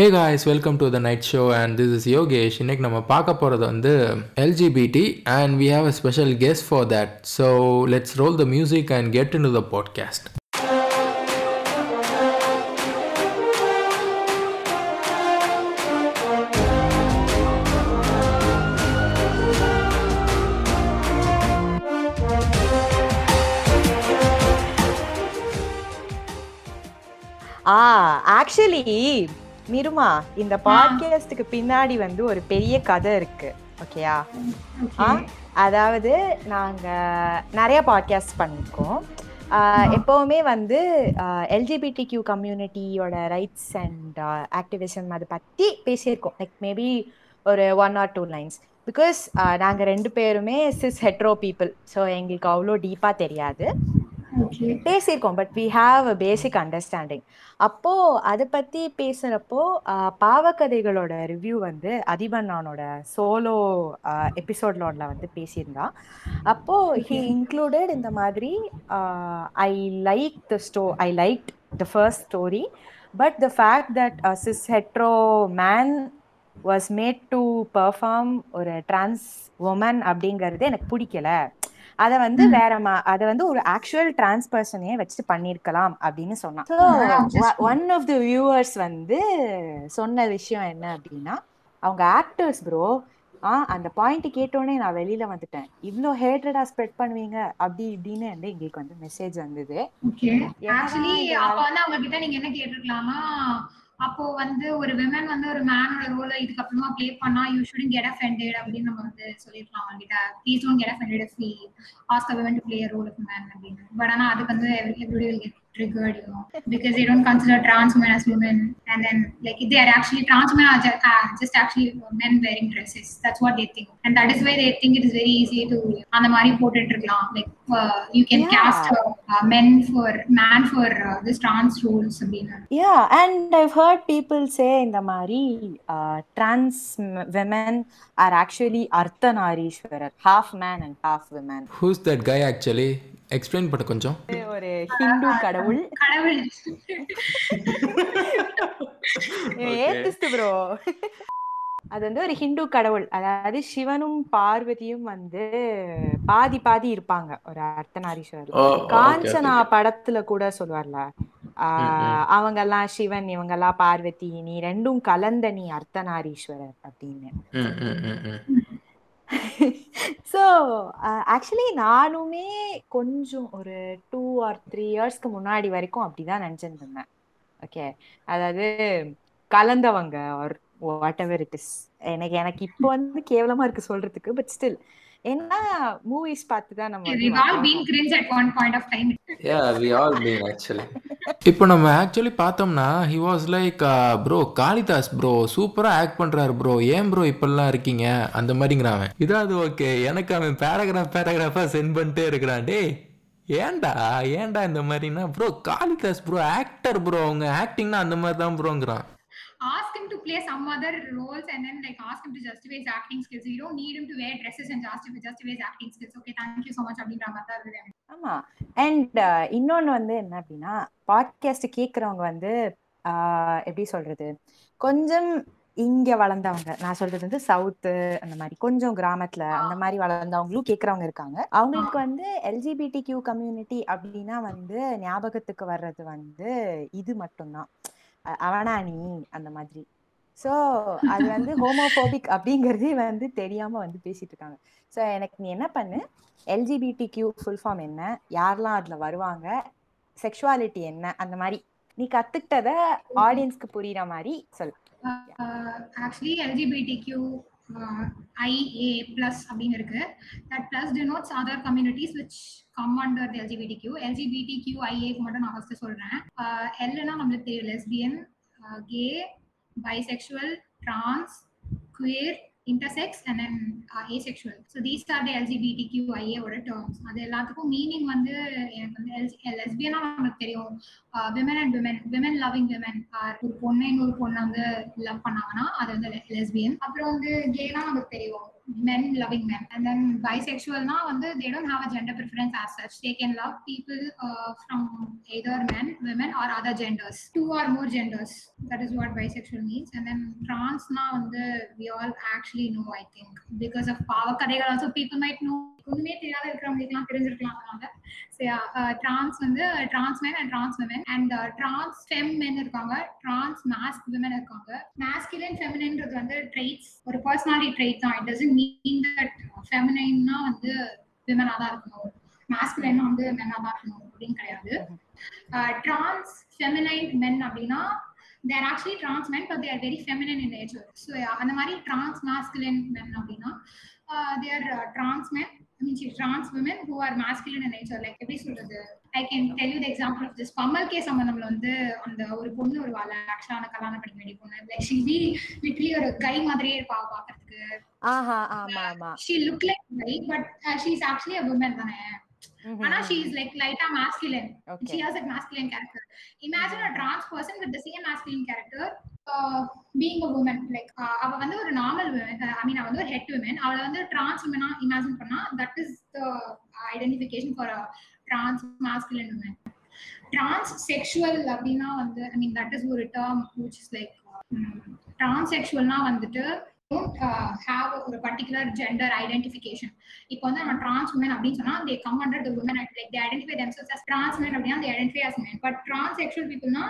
Hey guys welcome to the night show and this is Yogesh இன்னைக்கு நம்ம பார்க்க போகிறது வந்து LGBT and we have a special guest for that so let's roll the music and get into the podcast ah actually Niruma இந்த பாட்காஸ்டுக்கு பின்னாடி வந்து ஒரு பெரிய கதை இருக்கு. ஓகேயா? ஆ? அதாவது நாங்க நிறைய பாட்காஸ்ட் பண்ணிருக்கோம். எப்போவுமே வந்து எல்ஜிபிடி கியூ கம்யூனிட்டியோட ரைட்ஸ் அண்ட் ஆக்டிவிசம் அதை பற்றி பேசியிருக்கோம். லைக் மேபி ஒரு one or two lines because நாங்கள் ரெண்டு பேருமே சிஸ் ஹெட்ரோ பீப்புள் ஸோ எங்களுக்கு அவ்வளோ டீப்பாக தெரியாது. பேசியிருக்கோம் but we have a basic understanding அப்போ அதை பத்தி பேசுறப்போ பாவக்கதைகளோட ரிவ்யூ வந்து அதிபண்ணானோட சோலோ எபிசோட்ல வந்து பேசியிருந்தா. அப்போ ஹி இன்க்ளூடட் இந்த மாதிரி I like the sto I like the first story but the fact that cis hetero man was made to perform ஒரு டிரான்ஸ் உமன் அப்படிங்கிறது எனக்கு பிடிக்கல. அதை வந்து வேற அதை வந்து ஒரு ஆக்சுவல் டிரான்ஸ் பர்சனையே வச்சு பண்ணிருக்கலாம் அப்படின்னு சொன்னான். ஒன் ஆஃப் த வியூவர்ஸ் வந்து சொன்ன விஷயம் என்ன அப்படின்னா அவங்க ஆக்டர்ஸ் ப்ரோ ஆ அந்த பாயிண்ட் கேட்டோடனே நான் வெளியில வந்துட்டேன். இவ்வளோ ஹேட்ரடா ஸ்ப்ரெட் பண்ணுவீங்க அப்படி இப்படின்னு வந்து எங்களுக்கு வந்து மெசேஜ் வந்தது. அவங்க கிட்ட நீங்க என்ன கேட்டிருக்கலாமா அப்போ வந்து ஒரு விமன் வந்து ஒரு மேனோட ரோல இதுக்கப்புறமா ப்ளே பண்ணா யூ ஷுடன் கெட் அஃபெண்டட் அப்படின்னு நம்ம வந்து சொல்லிருக்கலாம் அவங்ககிட்ட. Please don't get offended fee ask a women to play role of man அப்படின்னு. பட் ஆனா அதுக்கு வந்து everybody will get triggered you know because they don't consider trans women as women and then like they are actually trans women are just, uh, just actually men wearing dresses that's what they think and that is why they think it is very easy to அந்த மாதிரி போட்டுட்டு இருக்கலாம் like uh, you can Yeah. cast uh, uh, men for man for uh, this trans roles அப்படின்னு yeah and I've heard people say இந்த மாதிரி trans women are actually Ardhanarishvara half man and half women who's that guy actually Explain பண்ண கொஞ்சம். ஒரு ஹிந்து கடவுள். கடவுள். Atheist bro அது வந்து ஒரு ஹிந்து கடவுள். அதாவது சிவனும் பார்வதியும் வந்து பாதி பாதி இருப்பாங்க. ஒரு அர்த்தநாரீஸ்வரர். Oh, காஞ்சனா. படத்துல கூட சொல்லுவார்ல. ஆஹ் அவங்கெல்லாம் சிவன் இவங்கெல்லாம் பார்வதி நீ ரெண்டும் கலந்த நீ அர்த்தநாரீஸ்வரர் அப்படின்னு. ஸோ ஆக்சுவலி uh, நானுமே கொஞ்சம் ஒரு டூ ஆர் த்ரீ இயர்ஸ்க்கு முன்னாடி வரைக்கும் அப்படிதான் நினைச்சிட்டு இருந்தேன். ஓகே அதாவது கலந்தவங்க or whatever it is எனக்கு எனக்கு இப்போ வந்து கேவலமா இருக்கு சொல்றதுக்கு பட் ஸ்டில் ஏன்னா மூவிஸ் பார்த்து தான் நம்ம we've all been cringe at one point of time. Yeah, we all been actually. இப்போ நம்ம ஆக்சுவலி பார்த்தோம்னா he was like bro Kalidas bro சூப்பரா ஆக்ட் பண்றாரு ப்ரோ ஏன் ப்ரோ இப்பெல்லாம் இருக்கீங்க? அந்த மாதிரிங்கிறான் இதாவது ஓகே எனக்கு அவன் பேராகிராஃப் பேராகிராஃபா சென்ட் பண்ணிட்டே இருக்கிறான். டேய் ஏன்டா ஏன்டா இந்த மாதிரினா bro Kalidas bro actor bro அவங்க ஆக்டிங்னா அந்த மாதிரி தான் ப்ரோங்கிறான் ask him to play some other roles and then like ask him to justify his acting skills. You don't need him to wear dresses and justify justify his acting skills. Okay thank you so much அப்படின்ற மாதிரி தான் இருக்குது. ஆமா. And இன்னொன்னு வந்து என்ன அப்படின்னா podcast கேட்குறவங்க வந்து எப்படி சொல்றது? கொஞ்சம் இங்க வளர்ந்தவங்க. நான் சொல்றது வந்து சவுத்து அந்த மாதிரி. கொஞ்சம் கிராமத்துல அந்த மாதிரி வளர்ந்தவங்களும் கேட்கறவங்க இருக்காங்க. அவங்களுக்கு வந்து எல்ஜிபிடி கியூ கம்யூனிட்டி அப்படின்னா வந்து ஞாபகத்துக்கு வர்றது வந்து இது மட்டும்தான். அவனா நீ? அந்த மாதிரி. ஸோ அது வந்து ஹோமோபோபிக் அப்படிங்கறதே வந்து தெரியாம வந்து பேசிட்டு இருக்காங்க. ஸோ எனக்கு நீ என்ன பண்ணு? எல்ஜிபிடி கியூ ஃபுல் ஃபார்ம் என்ன? யாரெல்லாம் அதுல வருவாங்க? செக்ஷுவாலிட்டி என்ன? அந்த மாதிரி. நீ கத்துக்கிட்டத ஆடியன்ஸ்க்கு புரியுற மாதிரி சொல் actually LGBT Q IA plus அப்படின்னு இருக்கு that plus denotes other communities which come under LGBT Q LGBT Q ஐஏக்கு மட்டும் நான் ஃபர்ஸ்ட் சொல்றேன் எல்னா நம்மளுக்கு தெரியும் lesbian gay bisexual trans queer intersex and then asexual so these are these LGBTQ the LGBTQIA ஓட அது எல்லாத்துக்கும் மீனிங் வந்து எனக்கு வந்து லெஸ்பியனா நமக்கு தெரியும். Women and women women loving women are ஒரு பொண்ணு இன்னொரு பொண்ணை வந்து லவ் பண்ணாங்கன்னா அது வந்து லெஸ்பியன் அப்புறம் வந்து கேனா நமக்கு தெரியும். men loving men. And then bisexual now and they don't have a gender preference as such. They can love people uh, from either men women or other genders. Two or more genders. That is what bisexual means. And then trans now and we all actually know i think. Because of power also people might know. ஒண்ணுமே தெரியாத இருக்கிறவங்களுக்குலாம் தெரிஞ்சிருக்கலாம் அதனால trans uh, வந்து trans man and trans women and trans fem men இருக்காங்க trans masc women இருக்காங்க. Masculine ஃபெமினின்றது வந்து ட்ரெய்ட்ஸ் ஒரு பர்சனாலிட்டி ட்ரெய்ட் தான். இட் டசன்ட் மீன் தட் ஃபெமினைன்னா வந்து விமனா தான் இருக்கணும். மாஸ்குலின்னா வந்து மென்னா தான் இருக்கணும் அப்படின்னு கிடையாது. டிரான்ஸ் ஃபெமினைன் மென் அப்படின்னா they're actually trans men but they're very feminine in nature so அந்த மாதிரி டிரான்ஸ் masculine மென் அப்படின்னா they're trans men I mean she's trans women who are masculine in nature. Like எப்படி சொல்றது? I can tell you the example of this Pammal K சம்பந்தம்ல வந்து அந்த ஒரு பொண்ணு ஒரு வாழ ஆக்சுவலான கல்யாணம் பண்ணிக்க வேண்டிய பொண்ணு. லைக் ஷி பி லிட்டலி ஒரு கை மாதிரியே இருப்பா பாக்குறதுக்கு. ஆஹா ஆமா ஆமா. She look like guy but she is actually a woman தானே. ஆனா she is like light or masculine. Okay. she has a masculine character. Imagine a trans person with the same being a woman like அவ வந்து ஒரு normal woman I mean அவ வந்து ஒரு head woman அவளை வந்து டிரான்ஸ் உமனா இமேஜின் பண்ணா that is the identification for trans masculine woman transsexual அப்படின்னா வந்து ஐ மீன் தட் இஸ் ஒரு term which is like trans செக்ஷுவல்னா வந்துட்டு ஹாவ் ஒரு பர்டிகுலர் ஜெண்டர் ஐடென்டிஃபிகேஷன் இப்போ வந்து நம்ம டிரான்ஸ் உமன் அப்படின்னு சொன்னா come under to woman and like they identify themselves as trans அப்படின்னா they identify as men but transsexual பீப்புள்னா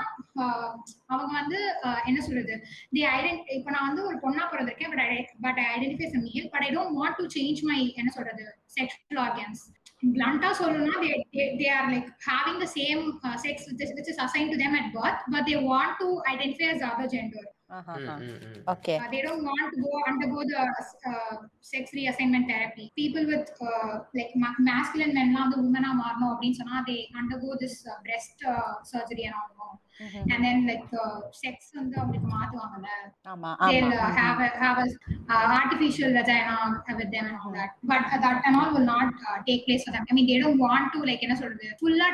அவங்க வந்து என்ன சொல்றது தே ஐடென்டி இப்போ நான் வந்து ஒரு பொண்ணா பிறந்திருக்கேன் but but identify as but I don't want to change my என்ன சொல்றது செக்ஷுவல் ஆர்கன்ஸ் bluntா சொல்லணும்னா they like having the same sex which is assign to them at birth but they want to identify as other gender Uh-huh. Hmm, hmm, hmm, okay. Uh, they don't want to go undergo the uh, sex reassignment therapy. People with uh, like ma- masculine men, the women are they undergo this uh, breast uh, surgery and all. And then like the sex வந்து அவங்களுக்கு மாத்துவாங்கல்ல uh, uh, with them and all that but uh, that and all will not uh, take place for them i mean they don't want to like என்ன சொல்றது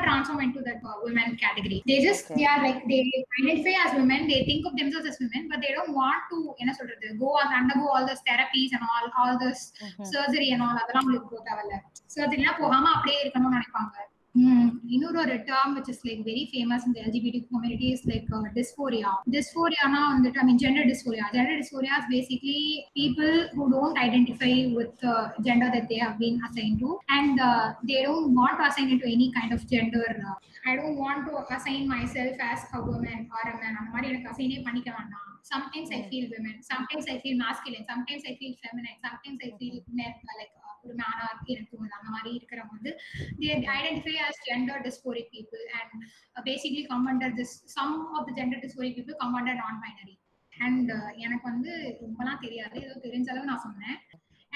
transform into that uh, women category they just they are like they identify as women they think of themselves as women but they don't want to என்ன சொல்றது go and undergo all this therapies and all all this surgery and all அதெல்லாம் உங்களுக்கு போக தேவையில்ல சர்ஜரிலாம் போகாம அப்படியே இருக்கணும்னு நினைப்பாங்க இன்னொரு ஒரு term which is like very famous in the LGBT community is like uh, dysphoria. Dysphoria-னா வந்துட்டு I mean gender dysphoria. Gender dysphoria is basically people who don't identify with the gender that they have been assigned to and uh, they don't want to assign it to any kind of gender. Uh, I don't want to assign myself as a woman or a man. அந்த மாதிரி எனக்கு அசைனே பண்ணிக்க வேண்டாம். Sometimes I feel women, sometimes I feel masculine, sometimes I feel feminine, sometimes I feel men, like uh, ஒரு மேனா எனக்கு தோணுது அந்த மாதிரி இருக்கிறவங்க வந்து identify as gender dysphoric people and uh, basically come under this some of the gender dysphoric people come under non-binary and uh, எனக்கு வந்து ரொம்பலாம் தெரியாது ஏதோ தெரிஞ்ச அளவு நான் சொன்னேன்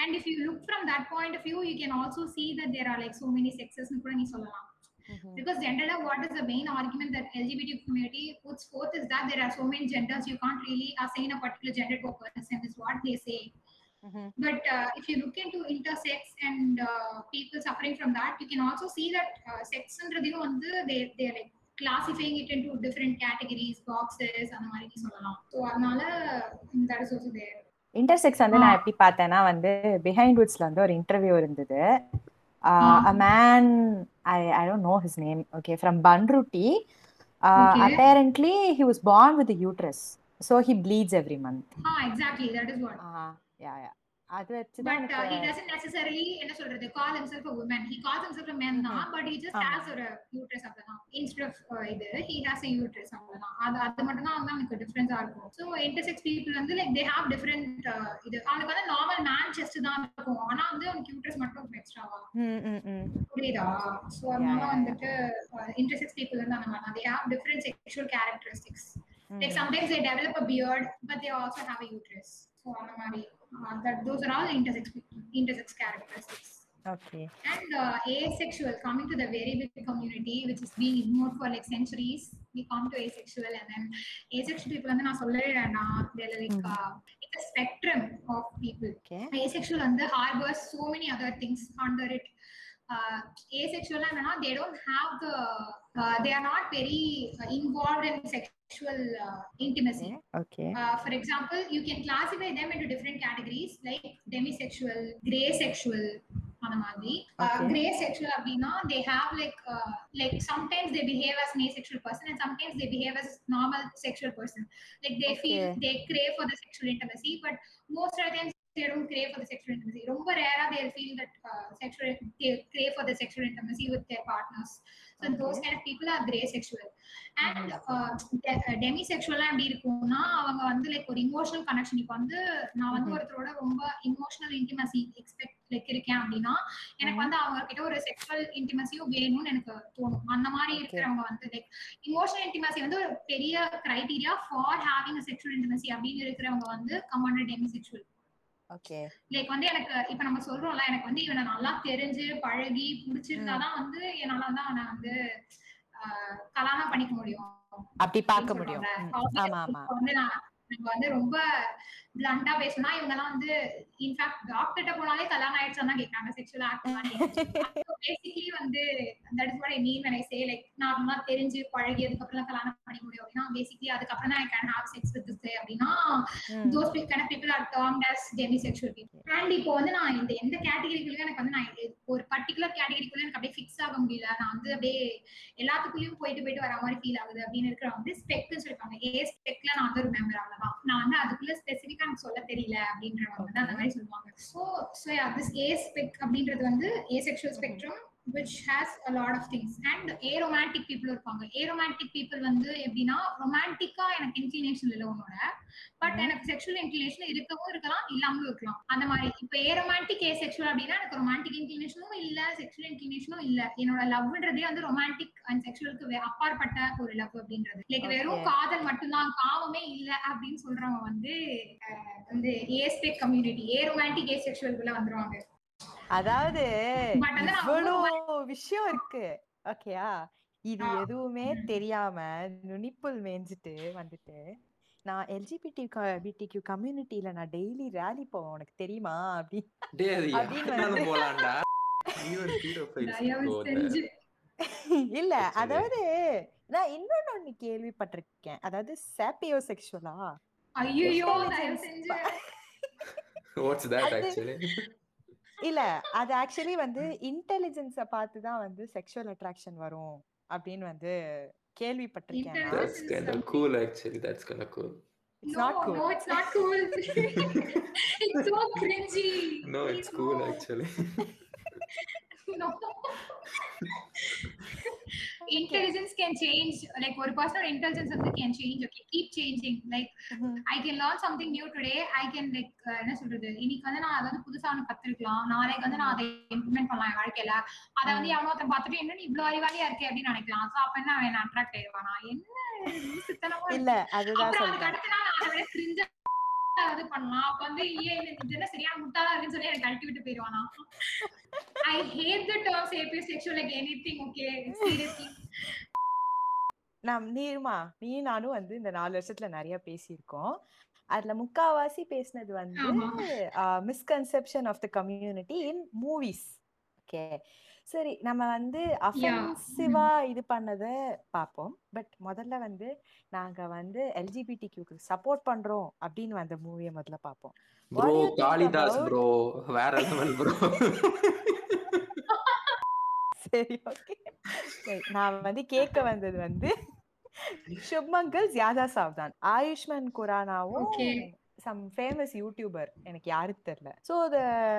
and if you look from that point of view you can also see that there are like so many sexes னு கூட நீ சொல்லலாம் because gender what is the main argument that lgbt community puts forth is that there are so many genders you can't really assign a particular gender to a person is what they say but uh, if you look into intersex and uh, people suffering from that, you can also see that uh, sex ன்றதையும் வந்து they they're like classifying it into different categories, boxes அந்த மாதிரி சொல்லலாம். So அதனால that is also there. Intersex வந்து நான் எப்படி பார்த்தேன்னா வந்து பிஹைண்ட் வுட்ஸ்ல வந்து ஒரு இன்டர்வியூ இருந்தது a man I I don't know his name okay from Panruti. Apparently he was born with uterus so he bleeds every month Ah, exactly. That is what. Yeah yeah அது வச்சு தான் uh, he doesn't necessarily என்ன சொல்றது call himself a woman. He calls himself a man தான், but he just ஆமா. has ஒரு uterus அவ்வளவுதான். Instead of uh, இது he has a uterus அவ்வளவுதான். அது அது மட்டும் தான் வந்து அவனுக்கு டிஃபரன்ஸா இருக்கும். So intersex people வந்து like they have different uh, இது அவனுக்கு வந்து நார்மல் மேன் செஸ்ட் தான் இருக்கும். ஆனா வந்து அவனுக்கு uterus மட்டும் எக்ஸ்ட்ராவா. புரியுதா? Yeah, அதனால வந்துட்டு uh, intersex people வந்து அந்த மாதிரி தான். They have different sexual characteristics. Like sometimes they develop a beard, but they also have a uterus. So அந்த மாதிரி uh, that those are all intersex intersex characteristics. Okay. And uh, asexual, coming to the very big community, which is being ignored for like centuries, we come to asexual and then asexual people and then they're like, mm. uh, it's a spectrum of people. Okay. Asexual and the harbors so many other things under it. Uh, asexual and they don't have the, uh, they are not very uh, involved in sexual uh, intimacy okay uh, for example you can classify them into different categories like demisexual gray sexual அந்த மாதிரி Okay. Grey sexual அப்படின்னா they have like like sometimes they behave as an asexual person and sometimes they behave as normal sexual person like they feel Okay. they crave for the sexual intimacy but most of the times they don't crave for the sexual intimacy ரொம்ப rare they'll feel that uh, sexual they crave for the sexual intimacy with their partners those kind of people are gray sexual and uh, demi செக்ஷுவலா எப்படி இருக்கும்னா அவங்க வந்து like ஒரு emotional connection இப்போ வந்து நான் வந்து Mhm. ஒருத்தரோட ரொம்ப இமோஷனல் இன்டிமசி எக்ஸ்பெக்ட் லைக் இருக்கேன் அப்படின்னா எனக்கு Mhm. வந்து அவங்க கிட்ட ஒரு செக்ஷுவல் இன்டிமசியும் வேணும்னு எனக்கு தோணும் அந்த மாதிரி. இருக்கிறவங்க வந்து லைக் இமோஷனல் இன்டிமசி வந்து ஒரு பெரிய criteria for having sexual intimacy அப்படின்னு இருக்கிறவங்க வந்து கமாண்டட் டெமி செக்ஷுவல் லைக் வந்து எனக்கு இப்ப நம்ம சொல்றோம்ல எனக்கு வந்து இவனை நல்லா தெரிஞ்சு பழகி பிடிச்சிருந்தாதான் வந்து என்னால வந்து அவனை வந்து கல்யாணம் பண்ணிக்க முடியும். அப்படி பார்க்க முடியும். வந்து நான் நம்ம வந்து ரொம்ப பிளண்டா பேசணும்னா இவங்க எல்லாம் வந்து இன்ஃபேக்ட் டாக்டர்கிட்ட போனாலே கல்யாணம் தான் கேட்கறாங்க செக்ஷுவல் ஆக்ட் பேசிக்கலி வந்து that is what I mean when I say like நார்மலா தெரிஞ்சு பழகி அதுக்கப்புறம் கல்யாணம் பண்ணிக்க முடியும் அப்படின்னா பேசிக்கலி அதுக்கப்புறம் தான் I can have sex with this அப்படின்னா ம், those kind of people are termed as demisexual people and இப்போ வந்து நான் இந்த எந்த கேட்டகரிக்குள்ளயும் எனக்கு வந்து நான் ஒரு பர்டிகுலர் கேட்டகரிக்குள்ள எனக்கு அப்படியே ஃபிக்ஸ் ஆக முடியல. நான் வந்து அப்படியே எல்லாத்துக்குள்ளயும் போயிட்டு போயிட்டு வர மாதிரி ஃபீல் ஆகுது அப்படின்னு இருக்கிற வந்து ஸ்பெக்ட்னு சொல்லிருக்காங்க ஏ ஸ்பெக்ட்ல நான் வந்து ஒரு மெம்பர் அவ்வளவுதான். நான் வந்து அதுக்குள்ள ஸ்பெசிஃபிக்கா எனக்கு சொல்ல தெரியல அப்படின்றவங்க வந்து அந்த மாதிரி சொல்லுவாங்க. So so this A spec அப்படின்றது வந்து asexual spectrum which has a lot of things. And aromantic people இருப்பாங்க. Aromantic people வந்து எப்படின்னா ரொமான்டிக்கா எனக்கு இன்க்ளினேஷன் இல்லை உன்னோட. பட். எனக்கு செக்ஷுவல் இன்க்ளினேஷன் இருக்கவும் இருக்கலாம் இல்லாமலும் இருக்கலாம். அந்த மாதிரி இப்ப ஏ ரொமான்டிக் ஏ செக்ஷுவல் அப்படின்னா எனக்கு ரொமான்டிக் இன்க்ளினேஷனும் இல்ல செக்ஷுவல் இன்க்ளினேஷனும் இல்ல. என்னோட லவ்ன்றதே வந்து ரொமான்டிக் அண்ட் செக்ஷுவலுக்கு அப்பாற்பட்ட ஒரு லவ் அப்படின்றது. லைக் வெறும். காதல் மட்டும்தான் காமமே இல்ல அப்படின்னு சொல்றவங்க வந்து வந்து ஏஸ்பெக் கம்யூனிட்டி ஏ ரொமான்டிக் ஏ செக்ஷுவல்குள்ள வந்துருவாங்க. அதாவது But வந்து நான் இவ்வளோ விஷயம் இருக்கு. ஓகேயா இது. எதுவுமே தெரியாம நுனிப்புல் மேய்ஞ்சிட்டு வந்துட்டு நான் எல்ஜிபிடி பிடிக்யூ கம்யூனிட்டியில நான் டெய்லி ரேலி போவேன். உனக்கு தெரியுமா? அப்படி டேய் அது அப்படின்னு இல்ல. அதாவது நான் இன்னொன்னு ஒண்ணு கேள்விப்பட்டிருக்கேன். அதாவது சாப்பியோ செக்ஷுவலா ஐயோ இல்ல அது ஆக்சுவலி வந்து இன்டெலிஜென்ஸ பார்த்து தான் வந்து செக்ஷுவல் அட்ராக்ஷன் வரும் அப்படின்னு வந்து கேள்விப்பட்டிருக்கேன் actually. That's kind of cool. It's no, not cool. no, it's not cool. it's so cringy. No, Please, it's cool no. actually. No. Intelligence can change. Like ஒரு personal intelligence வந்து can change. Okay, keep changing. Like Mhm. I can learn something new today. I can like uh, என்ன சொல்றது இன்னைக்கு வந்து நான் அதை வந்து புதுசா ஒன்று கத்துருக்கலாம் நாளைக்கு வந்து நான் அதை இம்ப்ளிமெண்ட் பண்ணலாம் என் வாழ்க்கையில அதை வந்து எவனோ ஒருத்தன் பார்த்துட்டு என்ன இவ்வளவு அறிவாளியா இருக்கே அப்படின்னு நினைக்கலாம் சோ அப்ப என்ன அவன் அட்ராக்ட் ஆயிடுவானா என்ன லூசுத்தனமா இருக்கு. இல்ல அதுதான் அடுத்த நாள் அதை விட cringe இது பண்ணலாம். அப்ப வந்து ஏன் இது என்ன சரியான முட்டாளா இருக்குன்னு சொல்லி எனக்கு கழட்டி விட்டு போயிடுவானா I hate the term sapiosexual like anything okay seriously நான் நீருமா நீ நானும் வந்து இந்த நாலு வருஷத்துல நிறைய பேசியிருக்கோம். அதுல முக்காவாசி பேசினது வந்து. Misconception of the community in movies okay சரி நம்ம வந்து அஃபென்சிவா இது பண்ணத பார்ப்போம் பட் முதல்ல வந்து நாங்க வந்து எல்ஜிபிடி கியூக்கு சப்போர்ட் பண்றோம் அப்படின்னு வந்த மூவியை முதல்ல பார்ப்போம் think காளிதாஸ் ப்ரோ வேற லெவல் ப்ரோ சரி ஓகே நான் வந்து கேட்க வந்தது வந்து சுப்மங்கல் ஜியாதா சாவ்தான் ஆயுஷ்மான் குரானாவும். சம் ஃபேமஸ் யூடியூபர் எனக்கு யாருக்கு தெரியல. ஸோ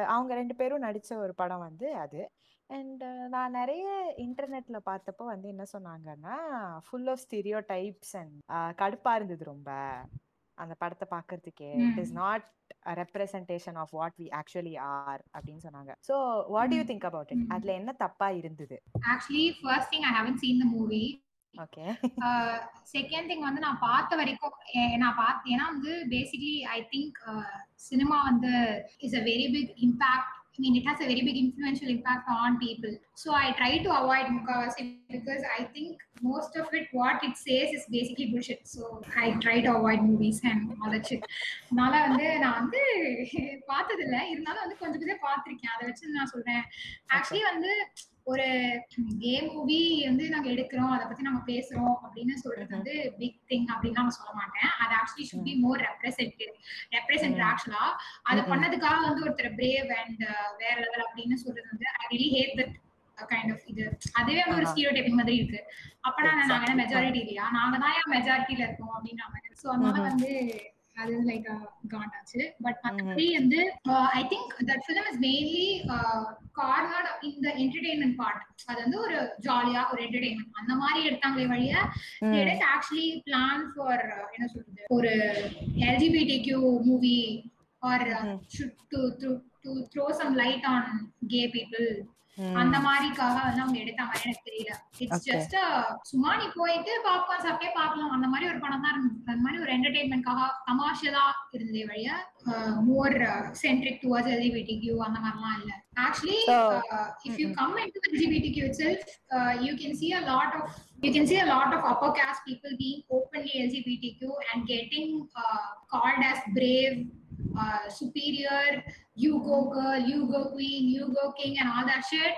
அவங்க ரெண்டு பேரும் நடிச்ச ஒரு படம் வந்து அது. அண்ட் நான் நிறைய இன்டர்நெட்ல பார்த்தப்போ வந்து என்ன சொன்னாங்கன்னா full of stereotypes and கடுப்பா இருந்தது ரொம்ப. அந்த படத்தை பார்க்கறதுக்கே it is not representation of what we actually are அப்படின்னு சொன்னாங்க. So what you think about it அதுல என்ன தப்பா இருந்தது? Actually first thing I haven't seen the movie okay second thing வந்து நான் பார்த்த வரைக்கும் நான் பார்த்த ஏன்னா வந்து பேசிக்லி ஐ திங்க் சினிமா வந்து is a very big impact I mean, it has a very big influential impact on people. So I try to avoid Mukavasi because I think most of it, what it says, is basically bullshit. So I try to avoid movies and all that shit. அதனால வந்து நான் வந்து பார்த்தது இல்ல இருந்தாலும் வந்து கொஞ்சம் கொஞ்சம் பார்த்திருக்கேன் அதை வச்சு நான் சொல்றேன் ஆக்சுவலி வந்து ஒரு கே மூவி வந்து நாங்க எடுக்கிறோம். அதை பத்தி நாங்க பேசுறோம் அப்படின்னு சொல்றது வந்து பிக் திங் அப்படின்னு நான் சொல்ல மாட்டேன். அது actually should be more represented represent ஆக்சுவலா அதை பண்ணதுக்காக வந்து ஒருத்தர் பிரேவ் அண்ட் வேற லெவல் அப்படின்னு சொல்றது வந்து I really hate that kind of இது. அதுவே ஒரு ஸ்டீரியோ டைப்பிங் மாதிரி இருக்கு. அப்பனா நாங்க மெஜாரிட்டி இல்லையா? நாங்க தான் ஏன் மெஜாரிட்டியில இருக்கோம் அப்படின்னு சோ அதனால வந்து அது லைக் காட் ஆச்சு பட் மற்றபடி வந்து I think that film is mainly corner இந்த என்டர்டெயின்மெண்ட் பார்ட் அது வந்து ஒரு ஜாலியா ஒரு என்டர்டெயின்மெண்ட் அந்த மாதிரி எடுத்தாங்களே வழிய இட் ஆக்சுவலி பிளான் ஃபார் என்ன சொல்றது ஒரு LGBT Q movie or to to throw some light on gay people அந்த மாதிரிக்காக வந்து அவங்க எடுத்த மாதிரி எனக்கு தெரியல. இட்ஸ் ஜஸ்ட் சும்மா நீ போயிட்டு பாப்கார்ன் சாப்பிட்டே பார்க்கலாம். அந்த மாதிரி ஒரு படம் தான் இருந்தது. அந்த மாதிரி ஒரு என்டர்டைன்மெண்ட்காக கமர்ஷியலா இருந்ததே வழிய more centric towards LGBT Q அந்த மாதிரிலாம் இல்ல. Actually if you come in to LGBT Q self you can see a lot of you can see a lot of upper caste people being openly LGBTQ and getting uh, called as brave, uh, superior, you go girl, you go queen, you go king, and all that shit.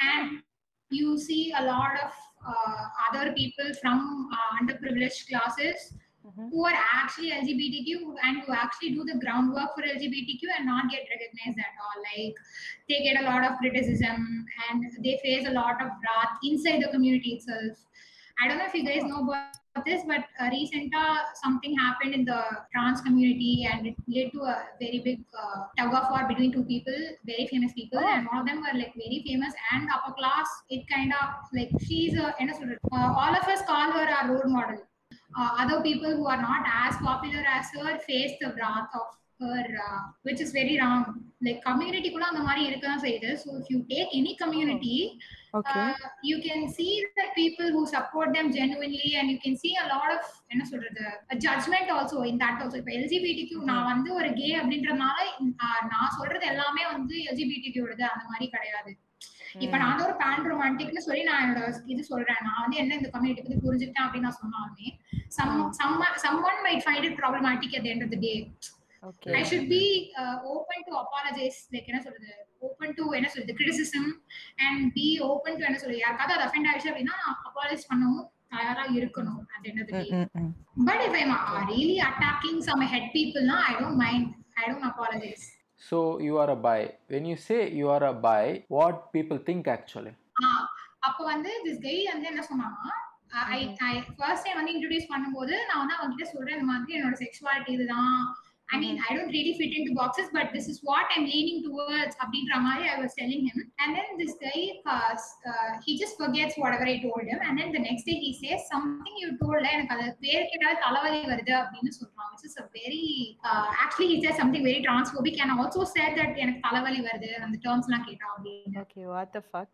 And you see a lot of uh, other people from uh, underprivileged classes mm-hmm. who are actually LGBTQ and who actually do the groundwork for LGBTQ and not get recognized at all. Like they get a lot of criticism and they face a lot of wrath inside the community itself. I don't know if you guys know about this, but uh, recently uh, something happened in the trans community and it led to a very big uh, tug of war between two people, very famous people, oh. and one of them were like very famous and upper class. It kind of like she's a, and a uh, all of us call her our role model. Uh, other people who are not as popular as her face the wrath of her, uh, which is very wrong. Like community, so if you take any community. Oh. Okay. uh, you can see the people who support them genuinely and you can see a lot of என்ன சொல்றது judgment also in that also. இப்போ எல்ஜிபிடிக்கு நான் வந்து ஒரு K அப்படின்றதுனால நான் சொல்றது எல்லாமே வந்து எல்ஜிபிடிக்கு அந்த மாதிரி கிடையாது. இப்ப நான் ஒரு பேன் ரொமான்டிக்னு சொல்லி நான் என்னோட இது சொல்றேன். நான் வந்து என்ன இந்த கம்யூனிட்டி பத்தி புரிஞ்சுக்கிட்டேன் அப்படின்னு நான் சொன்னாலுமே some some some one might find it problematic at end of the day Okay. I should be uh, open to apologize like என்ன சொல்றது ஓப்பன் டு என்ன சொல்றது criticism and be open to என்ன சொல்றது யாருக்காவது அது அஃபெண்ட் ஆயிடுச்சு அப்படின்னா அப்பாலஜைஸ் பண்ணவும் தயாரா இருக்கணும் at the end of the day but if i'm uh, really attacking some head people now i don't mind i don't apologize So you are a bi. When you say you are a bi, what people think actually? ஆஹ் அப்ப வந்து this guy வந்து என்ன சொன்னாங்கன்னா I I first time வந்து introduce பண்ணும்போது நான் வந்து அவங்க கிட்ட சொல்றேன் இந்த மாதிரி என்னோட செக்ஷுவாலிட்டி இதுதான் I mean, I don't really fit into boxes, but this is what I'm leaning towards. அப்படின்ற மாதிரி I was telling him. And then this guy, uh, uh, he just forgets whatever I told him. And then the next day he says, something you told, எனக்கு அது பேர் கேட்டால் தலைவலி வருது அப்படின்னு சொல்றான். Which is a very, uh, actually he said something very transphobic and also said that எனக்கு தலைவலி வருது அந்த terms எல்லாம் கேட்டா அப்படின்னு. Okay, what the fuck?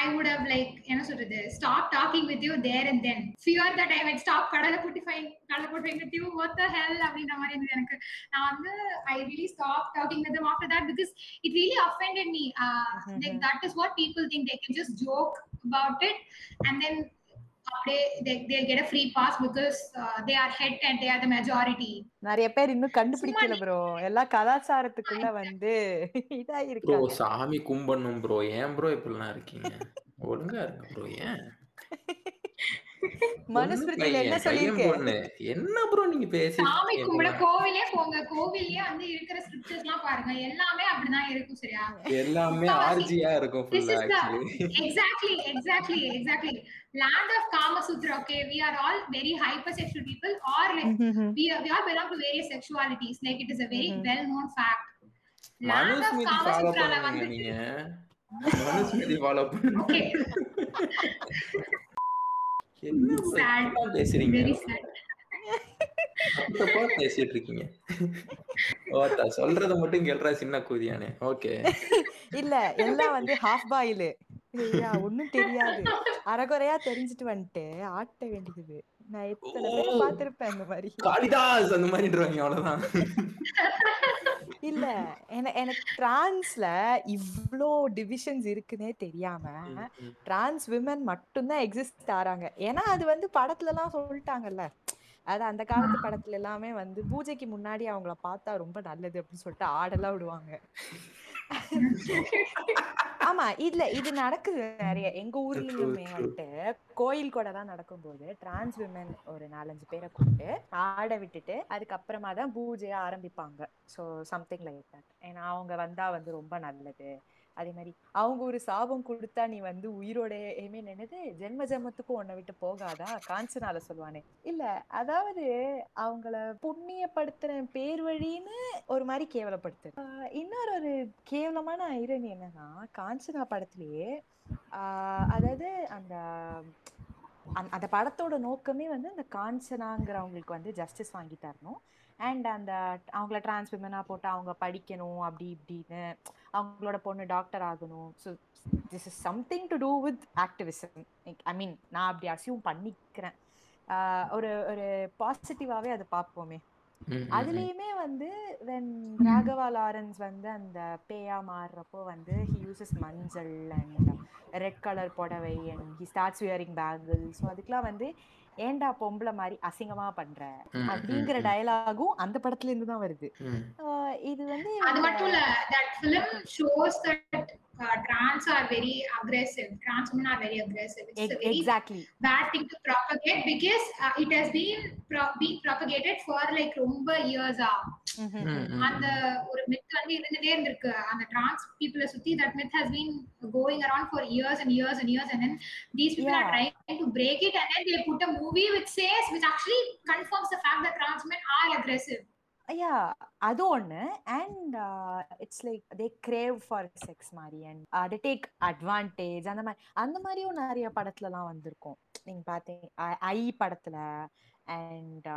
I would have like என்ன சொல்றது stop talking with you there and then fear that I might stop கடலை புட்டிஃபைங் with you what the hell அப்படின்ற மாதிரி இருந்தது எனக்கு நான் வந்து I really stopped talking with them after that because it really offended me uh, like that is what people think they can just joke about it and then அப்படியே they, they'll get a free pass because uh, they are head and they are the majority நிறைய பேர் இன்னும் கண்டுபிடிக்கல bro எல்லா கலாச்சாரத்துக்குள்ள வந்து இதா bro இருக்காங்க சாமி கும்பிடணும் ப்ரோ ஏன் ப்ரோ இப்படிலாம் இருக்கீங்க ஒழுங்கா இருங்க ப்ரோ ஏன் மனுஸ்மிருதியில என்ன சொல்லிருக்கு பொண்ணு என்ன ப்ரோ நீங்க சாமி கும்பிட பேசி கோவிலே போங்க கோவில்லயே வந்து இருக்கிற ஸ்கிரிப்சர்ஸ் எல்லாம் பாருங்க எல்லாமே அப்படிதான் இருக்கும் சரியா எல்லாமே ஆர்ஜியா இருக்கும் exactly, exactly. Land of Kama Sutra. Okay, we are all very hypersexual people, or like we are, we all belong to various sexualities. Like it is a very well-known fact. Land of Manusmriti Kama follow Sutra பண்ணுங்க வந்து Manusmriti follow என்ன பேசுறீங்க. தப்பா பேசிட்டு இருக்கீங்க. ஓத்தா சொல்றத மட்டும் கேள்றா சின்ன கூதியானே. ஓகே இல்ல எல்லாம் வந்து ஹாஃப் பாயில் ஒண்ணும் தெரியாது. அரைகுறையா தெரிஞ்சுட்டு வந்துட்டு ஆட்ட வேண்டியது. நான் எத்தனை பேர் பார்த்திருப்பேன் அந்த மாதிரி? காளிதாஸ் அந்த மாதிரின்றவங்க அவ்வளவுதான். இல்ல என- எனக்கு டிரான்ஸ்ல இவ்ளோ டிவிஷன்ஸ் இருக்குன்னே தெரியாம டிரான்ஸ் விமன் மட்டும்தான் எக்ஸிஸ்ட் ஆறாங்க. ஏன்னா அது வந்து படத்துல எல்லாம் சொல்லிட்டாங்கல்ல. அது அந்த காலத்து படத்துல எல்லாமே வந்து பூஜைக்கு முன்னாடி அவங்கள பார்த்தா ரொம்ப நல்லது அப்படின்னு சொல்லிட்டு ஆடெல்லாம் விடுவாங்க. ஆமா இதுல இது நடக்குது நிறைய. எங்க ஊர்லயுமே வந்துட்டு கோயில் கூட தான் நடக்கும்போது டிரான்ஸ் விமன் ஒரு நாலஞ்சு பேரை கூப்பிட்டு ஆட விட்டுட்டு அதுக்கப்புறமா தான் பூஜையை ஆரம்பிப்பாங்க. ஸோ சம்திங் லைக் தட் ஏன்னா அவங்க வந்தா வந்து ரொம்ப நல்லது. அதே மாதிரி அவங்க ஒரு சாபம் கொடுத்தா நீ வந்து உயிரோட ஏமே நினைது ஜென்ம ஜென்மத்துக்கும் உன்னை விட்டு போகாதா? காஞ்சனால சொல்லுவானே. இல்ல அதாவது அவங்கள புண்ணியப்படுத்துற பேர் வழின்னு ஒரு மாதிரி கேவலப்படுத்து. ஆஹ் இன்னொரு ஒரு கேவலமான ஐரணி என்னன்னா காஞ்சனா படத்திலேயே ஆஹ் அதாவது அந்த அந்த- அந்த படத்தோட நோக்கமே வந்து அந்த காஞ்சனாங்கிறவங்களுக்கு வந்து ஜஸ்டிஸ் வாங்கி தரணும். அண்ட் அந்த அவங்கள டிரான்ஸ்விமனாக போட்டு அவங்க படிக்கணும் அப்படி இப்படின்னு. அவங்களோட பொண்ணு டாக்டர் ஆகணும். So this is something to do with activism I mean நான் அப்படி அசியூம் பண்ணிக்கிறேன். ஒரு ஒரு பாசிட்டிவாவே அதை பார்ப்போமே. அதுலயுமே வந்து வென் ராகவா லாரன்ஸ் வந்து அந்த பேயா மாறுறப்போ வந்து he uses manjal and red colour pudavai and he starts wearing bangle so அதுக்கெல்லாம் வந்து ஏன்டா பொம்பளை மாதிரி அசிங்கமா பண்ற? அப்படிங்கிற டயலாகும் அந்த படத்துல இருந்து தான் வருது. ஆஹ் இது வந்து அது மட்டும் இல்ல that film shows that trans are very aggressive trans women are very aggressive it's a very exactly bad thing to propagate because uh, it has been pro- being propagated for like ரொம்ப years ஆ அந்த ஒரு myth வந்து இருந்துட்டே இருந்திருக்கு அந்த trans people சுத்தி that myth has been going around for years and years and years and then these people are Yeah. trying to break it and then they put a movie which says which actually confirms the fact that trans men are aggressive yeah அது ஒண்ணு. And it's like they crave for sex மாதிரி. And they take advantage அந்த மாதிரி அந்த மாதிரியும் நிறைய படத்துலலாம் வந்திருக்கும். நீங்க பாத்தீங்க ஐ- படத்துல. அண்ட்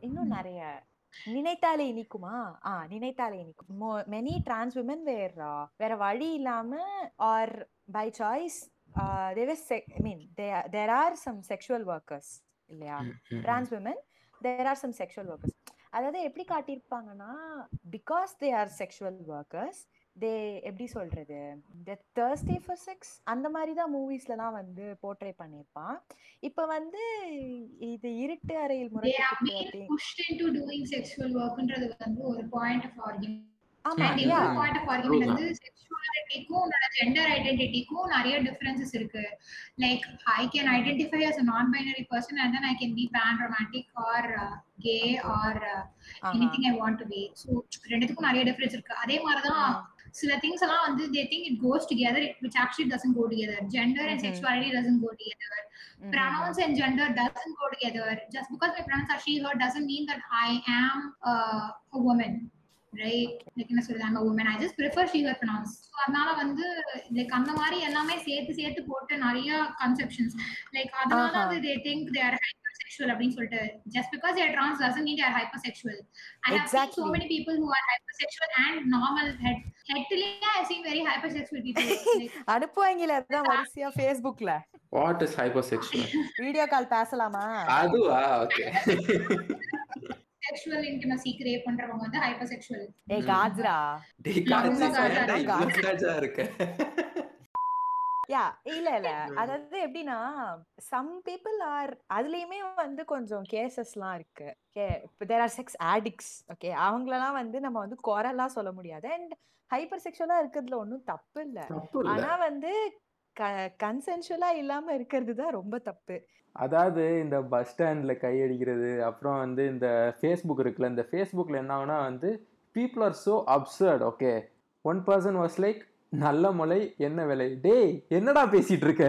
இன்னும் நிறைய. நினைத்தாலே இனிக்குமா? ஆ நினைத்தாலே இனிக்கும். மெனி டிரான்ஸ் விமன் வேற வேற வழி இல்லாம or by choice I mean there are some sexual workers இல்லையா? Trans women there are some sexual workers அதாவது எப்படி காட்டியிருப்பாங்கன்னா because they are sexual workers they எப்படி சொல்றது? இந்த தேர்ஸ்டே ஃபார் செக்ஸ் அந்த மாதிரி தான் மூவிஸ்லலாம் வந்து போர்ட்ரே பண்ணியிருப்பான். இப்போ வந்து இது இருட்டு அறையில் workன்றது வந்து ஒரு பாயிண்ட் ஆஃப் வந்து செக்ஷுவாலிட்டிக்கும் உன்னோட ஜெண்டர் ஐடென்டிட்டிக்கும் நிறைய டிஃபரன்சஸ் இருக்கு. Like I can identify as non binary person and then I can be panromantic or gay or anything I want to be so ரெண்டுத்துக்கும் நிறைய டிஃபரன்ஸ் இருக்கு. அதே மாதிரி தான் சில திங்ஸ் எல்லாம் வந்து they think it goes together which actually doesn't go together gender and. Sexuality doesn't go together pronouns and gender doesn't go together. Just because my pronouns are she, her doesn't mean that I am uh, a Right? Like என்ன சொல்றது just prefer she, her pronouns. So அதனால வந்து like அந்த மாதிரி எல்லாமே சேர்த்து சேர்த்து போட்டு நிறைய கன்செப்ஷன்ஸ் லைக் அதனால they think they are hypersexual அப்படின்னு சொல்லிட்டு just because they are trans doesn't mean they are hypersexual. I have seen so Exactly. many people who are hypersexual and normal head. Headly, I have seen very hypersexual people. Like, அனுப்புவாங்கல அதான் வரிசையா ஃபேஸ்புக்ல what is hypersexual video call பேசலாமா அதுவா okay sexual intimacy crave பண்றவங்க வந்து hypersexual. ஏய் காஜ்ரா. டேய் Yeah, Khaja ரொம்ப காஜா ஏன்டா இருக்கு. யா இல்ல இல்ல. அதாவது எப்படின்னா சம் பீப்புள் ஆர் அதுலயுமே வந்து கொஞ்சம் கேசஸ்லாம் இருக்கு. Okay there are sex addicts okay அவங்களெல்லாம் வந்து நம்ம வந்து குறைலாம் சொல்ல முடியாது. அண்ட் ஹைப்பர் செக்ஷுவலா இருக்கிறதுல ஒன்றும் தப்பு இல்ல. ஆனா வந்து கன்சென்சுவலா இல்லாம இருக்கிறது தான் ரொம்ப தப்பு அதாவது இந்த பஸ் ஸ்டாண்டில் கையடிக்கிறது அப்புறம் வந்து இந்த ஃபேஸ்புக் இருக்குல்ல இந்த ஃபேஸ்புக்கில் என்ன ஆகுனா வந்து people are so absurd okay one person was like நல்ல முலை என்ன விலை டேய் என்னடா பேசிட்டு இருக்க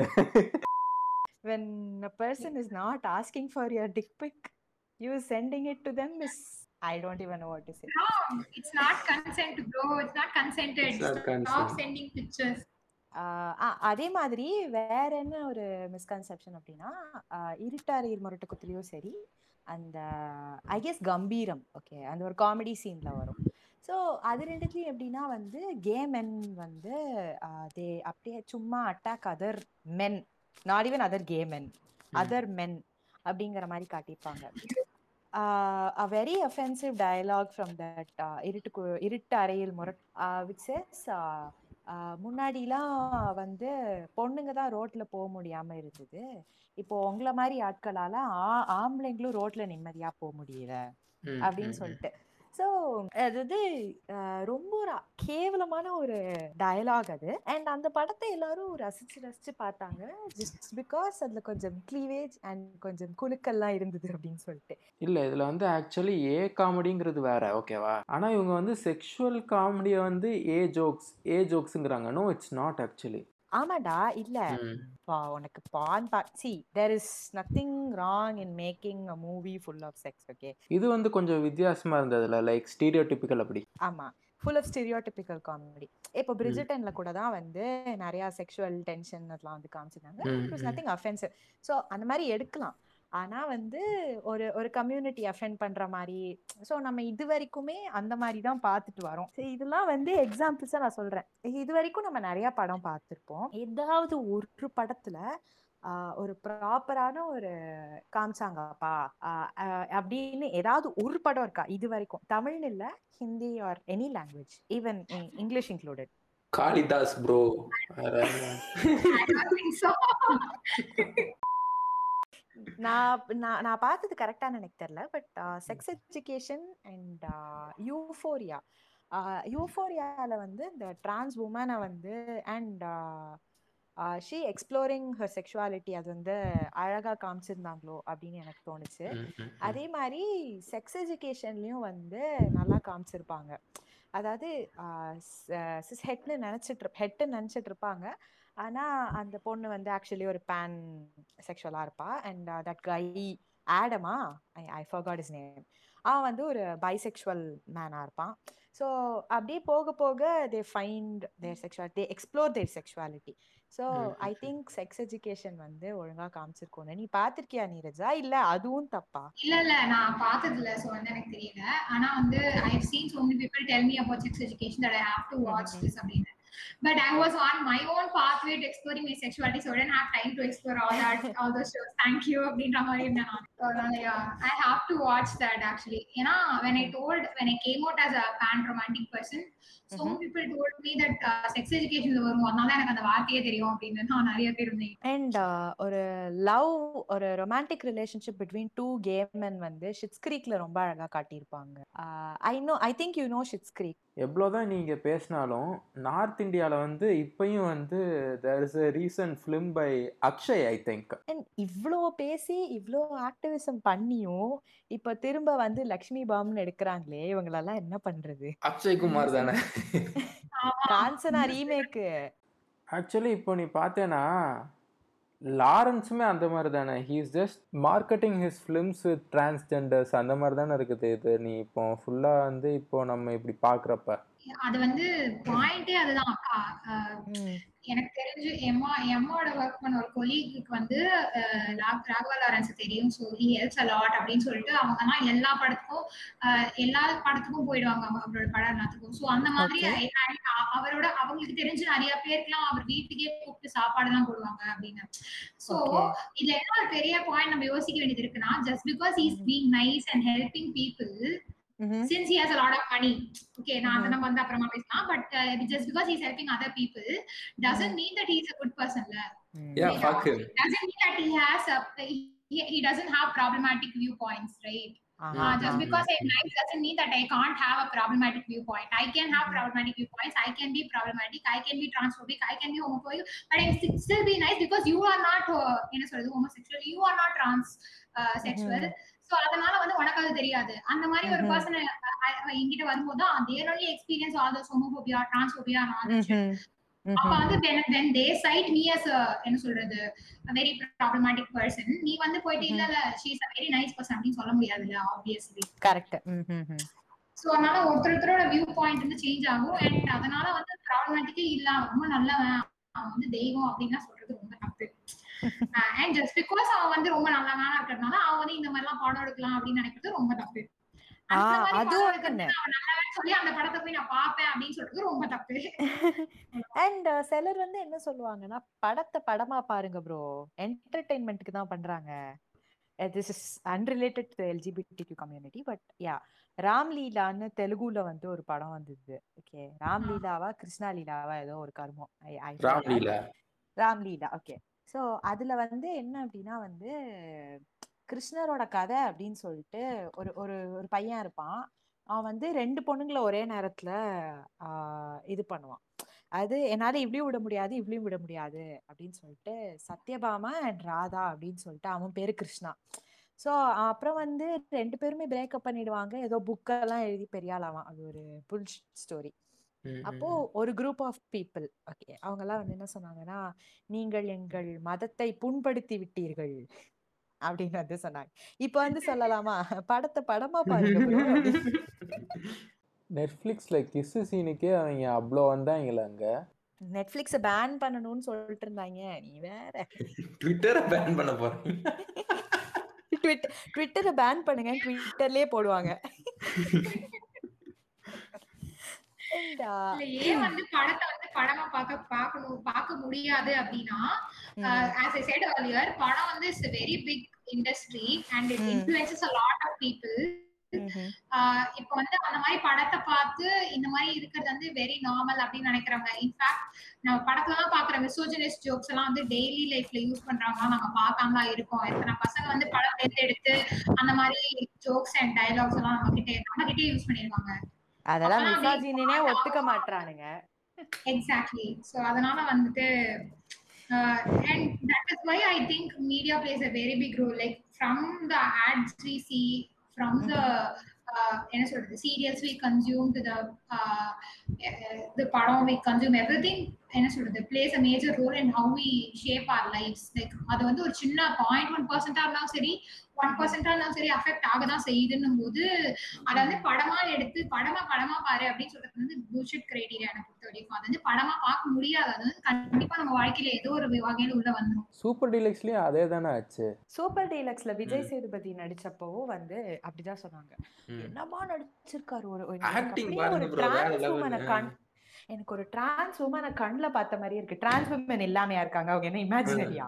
when a person is not asking for your dick pic you sending it to them is i don't even know what to say Wrong. It's not consent, bro. It's not consented. It's not Stop consent. sending pictures. அதே மாதிரி வேற என்ன ஒரு misconception அப்படின்னா ஆஹ் இருட்டாரியில் முரட்டுக்குத்துலயும் சரி அந்த I guess கம்பீரம் okay அந்த ஒரு காமெடி சீன்ல வரும். ஸோ அது ரெண்டுத்துலயும் எப்படின்னா வந்து கே மென் வந்து தே அப்படியே சும்மா attack other men not even other gay men other men அப்படிங்கிற மாதிரி காட்டியிருப்பாங்க. a very offensive dialogue from that uh, இருட்டு இருட்டு அறையில் முரட் uh, uh, முன்னாடிலாம் வந்து பொண்ணுங்க தான் ரோட்ல போக முடியாம இருந்தது இப்போ உங்களை மாதிரி ஆட்களால ஆ- ஆம்பளைங்களும் ரோட்ல நிம்மதியா போக முடியல அப்படின்னு. சொல்லிட்டு ஸோ அது அஹ், ரொம்ப ஒரு கேவலமான ஒரு டயலாக் அது. அண்ட் அந்த படத்தை எல்லாரும் ரசிச்சு ரசிச்சு பார்த்தாங்க. ஜஸ்ட் பிகாஸ் அதில் கொஞ்சம் க்ளீவேஜ் அண்ட் கொஞ்சம் குழுக்கள்லாம் இருந்தது அப்படின்னு சொல்லிட்டு. இல்லை இதில் வந்து ஆக்சுவலி ஏ காமெடிங்கிறது வேற ஓகேவா ஆனால் இவங்க வந்து செக்ஷுவல் காமெடியை வந்து ஏ ஜோக்ஸ் ஏ ஜோக்ஸுங்கிறாங்க நோ இட்ஸ் நாட் ஆக்சுவலி ஆமாடா இல்ல. பா உனக்கு பான் see there is nothing wrong in making a movie full of sex okay இது வந்து கொஞ்சம் வித்தியாசமாக இருந்ததுல லைக் ஸ்டீரியோ டிப்பிக்கல் அப்படி. ஆமா. ஃபுல் ஆஃப் ஸ்டெரியோடிபிக்கல் காமெடி இப்போ பிரிஜிட்டன்ல கூட தான் வந்து நிறைய செக்ஷுவல் டென்ஷன் அதெல்லாம் வந்து காமிச்சிருந்தாங்க. நத்திங் அஃபென்சிவ் ஸோ அந்த மாதிரி எடுக்கலாம். ஆனா வந்து ஒரு ஒரு கம்யூனிட்டி அஃபெண்ட் பண்ற மாதிரி ஸோ நம்ம இது வரைக்குமே அந்த மாதிரி தான் பார்த்துட்டு வரோம். இதெல்லாம் வந்து எக்ஸாம்பிள்ஸா நான் சொல்றேன். இது வரைக்கும் நம்ம நிறைய படம் பார்த்துருப்போம் ஏதாவது ஒரு படத்துல ஒரு ப்ராப்பரான ஒரு காமிச்சாங்கப்பா அப்படின்னு ஏதாவது ஒரு படம் இருக்கா? இது வரைக்கும். தமிழ்னு இல்ல Hindi or any language even English included Kalidas bro I don't think so. நான் நான் நான் பார்த்தது கரெக்டான எனக்கு தெரியல. But sex education and euphoria யூஃபோரியால வந்து இந்த டிரான்ஸ் உமனை வந்து and she exploring her sexuality அது வந்து அழகா காமிச்சிருந்தாங்களோ அப்படின்னு எனக்கு தோணுச்சு. அதே மாதிரி செக்ஸ் எஜுகேஷன்லயும் வந்து நல்லா காமிச்சிருப்பாங்க. அதாவது சிஸ் ஹெட்னு நினைச்சிட்டு ஹெட்னு நினைச்சிட்டு இருப்பாங்க. ஆனா அந்த பொண்ணு வந்து ஆக்சுவலி ஒரு பேன் செக்ஷுவலா இருப்பா. And that guy ஆடமா I I forgot his name அவன் வந்து ஒரு பைசெக்சுவல் மேனா இருப்பான். ஸோ அப்படியே போக போக they find their sexuality they explore their sexuality so I think sex education வந்து ஒழுங்கா காமிச்சிருக்கோன்னு நீ பார்த்திருக்கியா நீரஜா இல்ல அதுவும் தப்பா? இல்ல இல்ல நான் பார்த்தது இல்ல சோ வந்து எனக்கு தெரியல. ஆனா வந்து I have seen so many people tell me about sex education that I have to watch this அப்படின்னு. But I was on my own pathway to exploring my sexuality so I didn't have time to explore all that all those shows thank you So, yeah, I have to watch that actually ஏன்னா when I told when I came out as a pan romantic person so many people told me that uh, sex education வரும் அதனால எனக்கு அந்த வார்த்தையே தெரியும் அப்படின்னு நான் நிறைய பேர் இருந்தேன் அண்ட் ஒரு லவ் ஒரு romantic relationship between two gay men வந்து ஷிட்ஸ் கிரீக்ல ரொம்ப அழகா காட்டியிருப்பாங்க I know I think you know Schitt's Creek எவ்வளோதான் நீங்கள் பேசினாலும் நார்த் இந்தியாவில் வந்து இப்பயும் வந்து there is a recent film by Akshay I think and இவ்ளோ பேசி இவ்ளோ ஆக்டிவிசம் பண்ணியும் இப்ப திரும்ப வந்து லக்ஷ்மி பாம்னு எடுக்கிறாங்களே இவங்களெல்லாம் என்ன பண்றது? அக்ஷய் குமார் தானே? காஞ்சனா ரீமேக்கு ஆக்சுவலி இப்போ நீ பார்த்தேன்னா லாரன்ஸுமே அந்த மாதிரி தானே. He's just marketing his films with transgenders அந்த மாதிரி தானே இருக்குது இது. நீ இப்போ ஃபுல்லாக வந்து இப்போ நம்ம இப்படி பார்க்குறப்ப. அது வந்து பாயிண்டே அதுதான். அக்கா எனக்கு தெரிஞ்சு எம்மா எம்மாவோட ஒர்க் பண்ண ஒரு கொலீக்கு வந்து ராகவா லாரன்ஸ் தெரியும் so he helps a lot அப்படின்னு சொல்லிட்டு அவங்கலாம் எல்லா படத்துக்கும் எல்லா படத்துக்கும் போயிடுவாங்க அவங்க அவரோட படம் எல்லாத்துக்கும் ஸோ அந்த மாதிரி அவரோட அவங்களுக்கு தெரிஞ்சு நிறைய பேருக்குலாம் அவர் வீட்டுக்கே கூப்பிட்டு சாப்பாடு எல்லாம் போடுவாங்க அப்படின்னு. ஸோ. இதுல என்ன ஒரு பெரிய பாயிண்ட் நம்ம யோசிக்க வேண்டியது இருக்குன்னா just because is being nice and helping people Mm-hmm. Since he has a lot of money, okay, mm-hmm. but uh, just because he's helping other people doesn't mm-hmm. mean that he's a good person. Mm-hmm. Yeah, you fuck know? him. Doesn't mean that he has a he, he doesn't have problematic viewpoints, right? Uh-huh. Uh, just mm-hmm. because I'm nice doesn't mean that I can't have a problematic viewpoint. I can have mm-hmm. problematic viewpoints. I can be problematic. I can be transphobic. I can be homophobic. But I still be nice because you are not, uh, you know, sorry, homosexual. You are not transsexual. Uh, So அதனால வந்து உனக்கு அது தெரியாது அந்த மாதிரி ஒரு. Person என்கிட்ட வரும்போது தேர் transphobia and all that shit. ம்ஹும். அப்ப. வந்து they cite me as a என்ன சொல்றது a very problematic person நீ வந்து போயிட்டு இல்ல இல்ல she is a very nice person அப்படின்னு சொல்ல முடியாதுல்ல obviously கரெக்ட் ம்ஹும். சோ அதனால ஒருத்தர் ஒருத்தரோட வியூ பாயிண்ட் வந்து சேஞ்ச் ஆகும் அண்ட் அதனால வந்து ப்ராப்ளமேட்டிக்கே இல்ல ரொம்ப நல்லவன் அவன் வந்து தெய்வம் அப்படின்லாம் சொல்றது ரொம்ப தப்பு அண்ட் ஜஸ்ட் பிகாஸ் அவன் வந்து ரொம்ப நல்லவனா இருக்கிறதுனால அவன் வந்து இந்த மாதிரி எல்லாம் படம் எடுக்கலாம் அப்படின்னு நினைக்கிறது ரொம்ப தப்பு. அண்ட் சிலர் வந்து என்ன சொல்லுவாங்கன்னா படத்தை படமா பாருங்க ப்ரோ என்டர்டைன்மெண்ட்டுக்கு தான் பண்றாங்க. This is unrelated to LGBTQ community but yeah ராம்லீலான்னு தெலுங்குல வந்து ஒரு படம் வந்தது. ஓகே ராம்லீலாவா கிருஷ்ணா லீலாவா ஏதோ ஒரு கர்மம். ராம்லீலா. ஓகே ஸோ அதுல வந்து என்ன அப்படின்னா வந்து கிருஷ்ணரோட கதை அப்படின்னு சொல்லிட்டு ஒரு ஒரு ஒரு பையன் இருப்பான். அவன் வந்து ரெண்டு பொண்ணுங்களை ஒரே நேரத்துல ஆஹ் இது பண்ணுவான். அது என்னால இப்படியும் விட முடியாது இப்படியும் விட முடியாது அப்படின்னு சொல்லிட்டு சத்யபாமா அண்ட் ராதா அப்படின்னு சொல்லிட்டு அவன் பேரு கிருஷ்ணா. ஸோ அப்புறம் வந்து ரெண்டு பேருமே பிரேக்கப் பண்ணிடுவாங்க. ஏதோ புக்கெல்லாம் எழுதி பெரியாளாவான் அது ஒரு புல் ஸ்டோரி. அப்போ ஒரு குரூப் ஆஃப் பீப்புள் ஓகே அவங்க எல்லாம் வந்து என்ன சொன்னாங்கன்னா நீங்கள் எங்கள் மதத்தை புண்படுத்தி விட்டீர்கள். அப்படின்னு வந்து சொன்னாங்க. இப்ப வந்து சொல்லலாமா? படத்தை படமா பாருங்க. நெட்ஃப்ளிக்ஸில் கிஸ்ஸு சீனுக்கே அவங்க அவ்வளோ வந்தாங்களே அங்கே. நெட்ஃபிளிக்ஸ பேன் பண்ணணும்னு சொல்லிட்டு இருந்தாங்க. நீ வேற. ட்விட்டரை பேன் பண்ண போறீங்க. ட்விட்டர் ட்விட்டரை பேன் பண்ணுங்க. ட்விட்டர்லயே போடுவாங்க. ஏன் வந்து படத்தை வந்து படமா பார்க்க பார்க்கணும் பார்க்க முடியாது அப்படின்னா ஆஸ் ஐ said earlier படம் வந்து it's a very big industry and it lot of people. ம்ஹும். ஆஹ் இப்போ வந்து அந்த மாதிரி படத்தை பார்த்து இந்த மாதிரி இருக்கிறது வந்து வெரி நார்மல் அப்படின்னு நினைக்கிறாங்க இன்ஃபேக்ட் நம்ம படத்துல தான் பாக்குற மிசோஜனிஸ் ஜோக்ஸ் எல்லாம் வந்து டெய்லி லைஃப்ல யூஸ் பண்றாங்க நம்ம பார்க்காம இருக்கோம் எத்தனை பசங்க வந்து படம் எடுத்து அந்த மாதிரி ஜோக்ஸ் அண்ட் டயலாக்ஸ் எல்லாம் நம்ம கிட்ட நம்ம கிட்டே யூஸ் பண்ணிருக்காங்க அதெல்லாம் மிசாஜினே ஒத்துக்க மாட்றானுங்க. எக்ஸாக்ட்லி ஸோ அதனால வந்துட்டு and that is why I think media plays a very big role like from the ads we see from the என்ன சொல்றது? Serials we consume to the the padam we consume everything என்ன சொல்றது? Plays a major role in how we shape our lifes like அது வந்து ஒரு சின்ன point one பர்சன்டா இருந்தாலும் சரி ஒன் பர்சன்டா இருந்தாலும் சரி அஃபெக்ட் ஆக தான் செய்யுதுன்னும் போது அதை வந்து படமா எடுத்து படமா படமா பாரு அப்படின்னு சொல்றது வந்து புல்ஷிட் கிரைட்டீரியா எனக்கு பொறுத்த வரைக்கும். அது வந்து படமா பார்க்க முடியாது. அது வந்து கண்டிப்பா நம்ம வாழ்க்கையில ஏதோ ஒரு வகையில உள்ள வந்துடும் சூப்பர் டீலக்ஸ்லேயும் அதே தானே ஆச்சு? சூப்பர் டீலக்ஸ்ல விஜய் சேதுபதி நடிச்சப்பவும் வந்து அப்படிதான் சொன்னாங்க. என்னமா நடிச்சிருக்காரு ஒரு அப்படியே பாருங்க ஒரு எனக்கு ஒரு டிரான்ஸ் உமனை கண்ணுல பார்த்த மாதிரி இருக்கு டிரான்ஸ் உமன் இல்லாமையா இருக்காங்க அவங்க என்ன இமேஜினரியா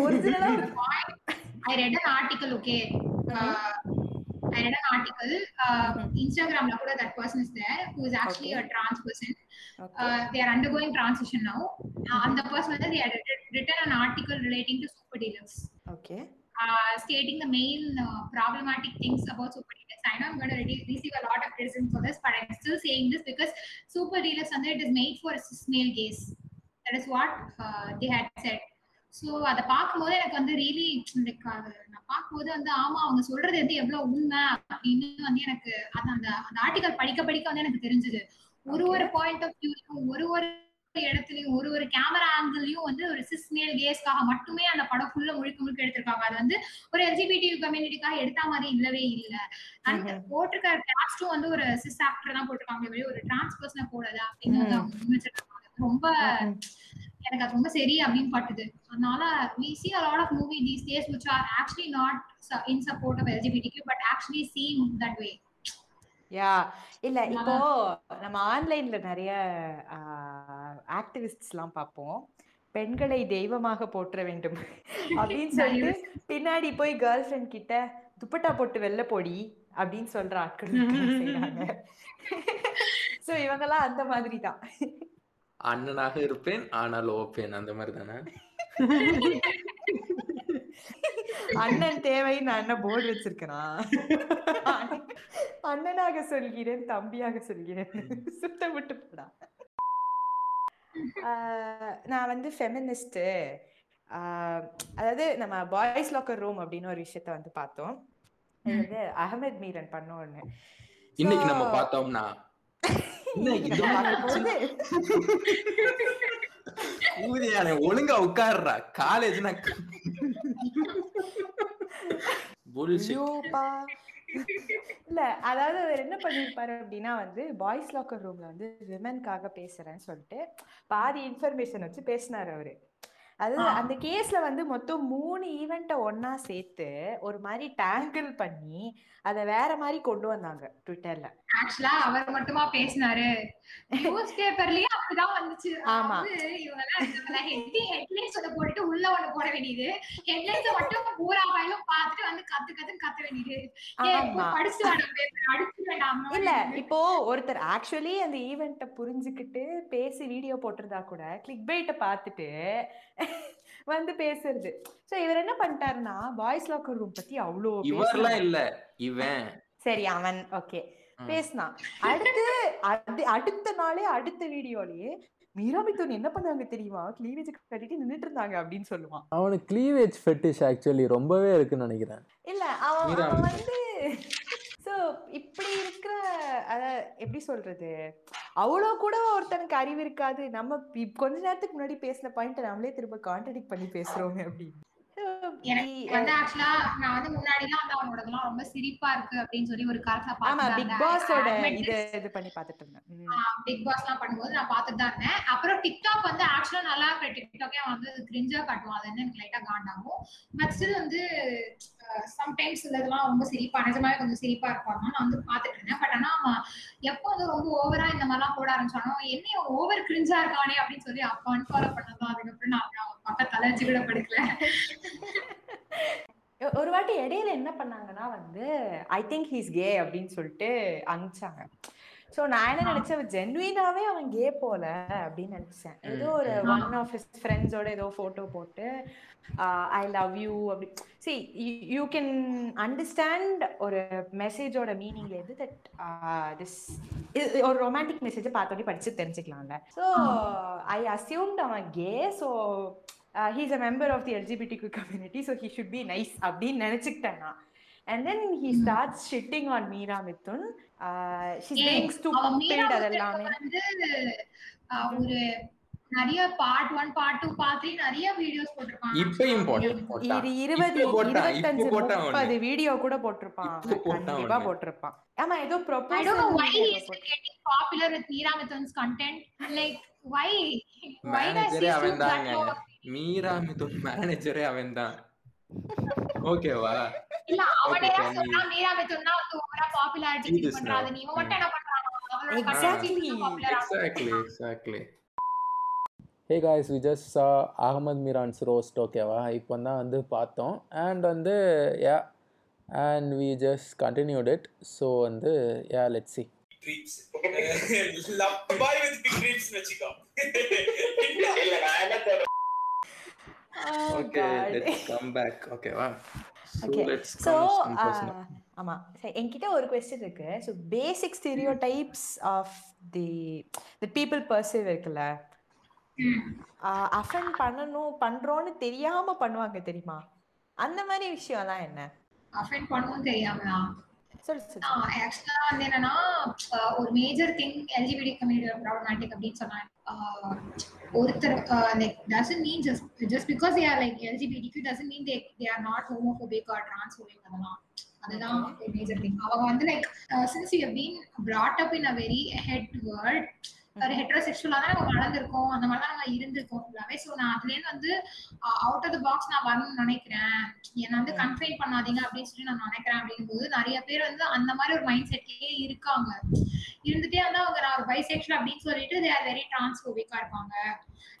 ஒரிஜினலா I read an article okay I read an article இன்ஸ்டாகிராம்ல கூட that person is there who is actually a trans person they are undergoing transition now uh, அந்த பர்சன் வந்து they had written an article relating to super dealers okay uh, stating the main uh, problematic things about super dealers. I know I'm going to re- receive a lot of criticism for this, but I'm still saying this because super dealers under it is made for male gaze. That is what uh, they had said. So அதை பார்க்கும்போது எனக்கு வந்து really like நான் பார்க்கும்போது வந்து ஆமா அவங்க சொல்றது வந்து எவ்வளவு உண்மை அப்படின்னு வந்து எனக்கு அந்த அந்த ஆர்டிகல் படிக்க படிக்க வந்து எனக்கு தெரிஞ்சது ஒரு ஒரு பாயிண்ட் ஆஃப் வியூலையும் ஒரு ஒரு இடத்துலயும் ஒரு ஒரு கேமரா ஆங்கிள்லயும் வந்து ஒரு சிஸ் மேல் கேஸ்க்காக மட்டுமே அந்த படம் ஃபுல்லா முழுக்க முழுக்க எடுத்திருக்காங்க. அது வந்து ஒரு எல்ஜிபிடி கம்யூனிட்டிக்காக எடுத்த மாதிரி இல்லவே இல்ல. அண்ட் போட்டிருக்க கேஸ்டும் வந்து ஒரு சிஸ் ஆக்டர் தான் போட்டிருக்காங்க. ஒரு டிரான்ஸ் பர்சனை போடல அப்படின்னு ரொம்ப எனக்கு அது ரொம்ப சரி அப்படின்னு பட்டுது. அதனால see a lot of movie these days which are actually not su- in support of LGBTQ but actually seem that way. யா. இல்ல இப்போ நம்ம ஆன்லைன்ல நிறைய ஆக்டிவிஸ்ட்ஸ் எல்லாம் பார்ப்போம் பெண்களை தெய்வமாக போற்ற வேண்டும் அப்படின்னு சொல்லிட்டு பின்னாடி போய் கேர்ள் ஃப்ரெண்ட் கிட்ட துப்பட்டா போட்டு வெள்ள பொடி அப்படின்னு சொல்ற ஆட்கள் செய்றாங்க சோ இவங்கெல்லாம் அந்த மாதிரி தான். அண்ணனாக இருப்பேன் ஆனால் ஓப்பேன். அந்த மாதிரி தானே? அண்ணன் தேவை நான் என்ன போர்டு வச்சிருக்கேனா? அண்ணனாக சொல்கிறேன் தம்பியாக சொல்கிறேன். சுத்த விட்டு போடா. ஆஹ் நான் வந்து ஃபெமினிஸ்ட்டு அதாவது நம்ம பாய்ஸ் லாக்கர் ரூம் அப்படின்னு ஒரு விஷயத்த வந்து பார்த்தோம். இது வந்து அகமது மீரன் பண்ண ஒண்ணு. இன்னைக்கு நம்ம பார்த்தோம்னா ஊதியானே ஒழுங்கா உட்கார்றா. காலேஜ்னா இல்ல அதாவது அவர் என்ன பண்ணிருப்பாரு அப்படின்னா வந்து பாய்ஸ் லாக்கர் ரூம்ல வந்து விமன்காக பேசுறேன்னு சொல்லிட்டு பாதி இன்ஃபர்மேஷன் வச்சு பேசினாரு அவரு. அது. அந்த கேஸ்ல வந்து மொத்தம் மூணு ஈவெண்ட்டை ஒண்ணா சேர்த்து ஒரு மாதிரி டேங்கிள் பண்ணி அதை வேற மாதிரி கொண்டு வந்தாங்க ட்விட்டர்ல ஆக்சுவலா அவர் மட்டுமா பேசினாரு? நியூஸ் பேப்பர்லயும் அப்படிதான் வந்துச்சு ஆமா. ஹெட்லைன்ஸ் ஒண்ணு போட்டுட்டு உள்ள ஒண்ணு போட வேண்டியது ஹெட்லைன்ஸ் மட்டும் பூரா வாயிலும் பார்த்துட்டு வந்து கத்து கத்துன்னு கத்த வேண்டியது. படிச்சு அடிச்சு வேண்டாம் இல்ல இப்போ ஒருத்தர் ஆக்சுவலி அந்த ஈவெண்ட்டை புரிஞ்சுக்கிட்டு பேசி வீடியோ போட்டிருந்தா கூட கிளிக் பைட்டை பார்த்துட்டு வந்து பேசுறது சோ இவர் என்ன பண்ணிட்டாருன்னா பாய்ஸ் லாக்கர் ரூம் பத்தி அவ்வளோ இவர்லாம் இல்ல இவன் சரி அவன் ஓகே. பேசினான் அடுத்து அடுத்த நாளே அடுத்த வீடியோலயே மீரா மிதுன் என்ன பண்ணாங்க தெரியுமா? கிளீவேஜ் கட்டிட்டு நின்னுட்டு இருந்தாங்க அப்படின்னு சொல்லுவான். அவனுக்கு க்ளீவேஜ் ஃபெட்டிஷ் ஆக்சுவலி ரொம்பவே இருக்குன்னு நினைக்கிறேன். இல்ல அவன். வந்து சோ இப்படி இருக்கிற அத எப்படி சொல்றது? அவ்வளோ கூட ஒருத்தனுக்கு அறிவு இருக்காது. நம்ம கொஞ்ச நேரத்துக்கு முன்னாடி பேசின பாயிண்ட் நம்மளே திரும்ப கான்ட்ரடிக்ட் பண்ணி பேசுறோமே அப்படின்னு. எனக்கு இ- வந்து ஆக்சுவலா நான் வந்து முன்னாடி எல்லாம் வந்து அவனோடதெல்லாம் ரொம்ப சிரிப்பா இருக்கு அப்படின்னு சொல்லி ஒரு காலத்துல ஆமா பார்த்துட்டு பிக் பாஸோட இருந்தேன். இது இது பண்ணி பார்த்துட்டு இருந்தேன். ம். பிக் பாஸ் எல்லாம் பண்ணும்போது நான் பார்த்துட்டு தான் இருந்தேன். அப்புறம் டிக்டாக் வந்து ஆக்சுவலா நல்லா இருக்கிற டிக்டாக்கே வந்து கிரிஞ்சா காட்டுவான். அது வந்து எனக்கு லைட்டா காண்டாகும் பட் ஸ்டில் வந்து சம்டைம்ஸ் இதெல்லாம் ரொம்ப சிரிப்பா நிஜமாவே கொஞ்சம் சிரிப்பா இருப்பாங்க. நான் வந்து பாத்துட்டு இருந்தேன். பட் ஆனா எப்போ வந்து ரொம்ப ஓவரா இந்த மாதிரிலாம் போட ஆரம்பிச்சாலும் என்னைய ஓவர் கிரிஞ்சா இருக்கானே அப்படின்னு சொல்லி அப்பா அன்ஃபாலோ பண்ணதான் அதுக்கப்புறம் நான் அவன் பக்கத்துல வச்சு கூட படுக்கல. ஒரு வாட்டி இடையில என்ன பண்ணாங்கன்னா வந்து ஐ திங்க் ஹீஸ் கே அப்படின்னு சொல்லிட்டு அனுப்பிச்சாங்க. ஸோ நான் என்ன நினைச்சேன் ஜென்வினாவே அவன் கே போல அப்படின்னு நினைச்சேன். ஏதோ ஒரு. ஒன் ஆஃப் ஹிஸ் ஃப்ரெண்ட்ஸோட ஏதோ போட்டோ போட்டு ஐ லவ் யூ அப்படி. சி யூ கேன் அண்டர்ஸ்டாண்ட் ஒரு மெசேஜோட மீனிங் எது தட் திஸ் ஒரு ரொமான்டிக் மெசேஜை பார்த்தோன்னே படிச்சு தெரிஞ்சுக்கலாம்ல. ஸோ ஐ அசியூம்ட் அவன் gay so he's a member of the LGBTQ community so he should be nice அப்படின்னு நினைச்சுக்கிட்டேன் நான். And then he start shitting on Meera being அவன் மீரா ஸ்டூபிட் அதெல்லாமே ஒரு நிறைய part one part two part நிறைய videos போட்டிருப்பாங்க இப்பயும் போட்டான் போட்டான் இது இருபது இப்ப போட்டான், இப்ப இருபத்தஞ்சு போட்டான் அவனு. முப்பது வீடியோ கூட போட்டிருப்பான். கண்டிப்பா. போட்டிருப்பான். ஆமா ஏதோ I don't know why he is proposal getting popular with Meera Mithun's content. Like, why? Why does he மேனேஜரே stoop அவன் low? மீரா மிதுன் மேனேஜரே அவன் தான். ஓகேவா இல்ல, அவனே வந்து overall popularity See feel this பண்றாது. நீ மட்டும் என்ன popular ஆகும். Exactly exactly hey guys we just saw Ahmed Meeran's roast ஓகேவா இப்போ தான் வந்து பார்த்தோம். அண்ட் வந்து yeah and we just continued it so வந்து yeah let see okay let's come back ஓகேவா okay let's so come personal ஆமா. சரி என்கிட்ட ஒரு கொஸ்டின் இருக்கு. So basic stereotypes of the the people perceive இருக்குல்ல அஃபெண்ட் பண்ணணும் பண்றோம்னு தெரியாம பண்ணுவாங்க தெரியுமா? அந்த மாதிரி விஷயம்லாம் என்ன? Offend பண்ணவும் தெரியாமலா? Actually வந்து என்னன்னா, ஒரு major thing LGBT community problematic அப்படின்னு சொன்னாங்க. ஒருத்தர் like doesn't mean just just because they are like LGBTQ doesn't mean they they are not homophobic or transphobic அதெல்லாம். அதுதான் ஒரு மேஜர் திங் அவங்க வந்து like since you been brought up in a very head world ஒரு ஹெட்ரோசெக்சுவலா தான் நம்ம வளர்ந்துருக்கோம். அந்த மாதிரி தான் நம்ம இருந்திருக்கோம் ஃபுல்லாவே ஸோ நான் அதுலேருந்து வந்து அவுட் ஆஃப் த பாக்ஸ் நான் வரணும்னு நினைக்கிறேன். என்னை வந்து கன்ஃபைன் பண்ணாதீங்க அப்படின்னு சொல்லி நான் நினைக்கிறேன் அப்படிங்கும்போது நிறைய பேர் வந்து அந்த மாதிரி ஒரு மைண்ட் செட்லயே இருக்காங்க. இருந்துட்டே வந்து அவங்க நான் ஒரு பைசெக்ஷுவல் அப்படின்னு சொல்லிட்டு தே ஆர் வெரி டிரான்ஸ்போபிக்கா இருப்பாங்க.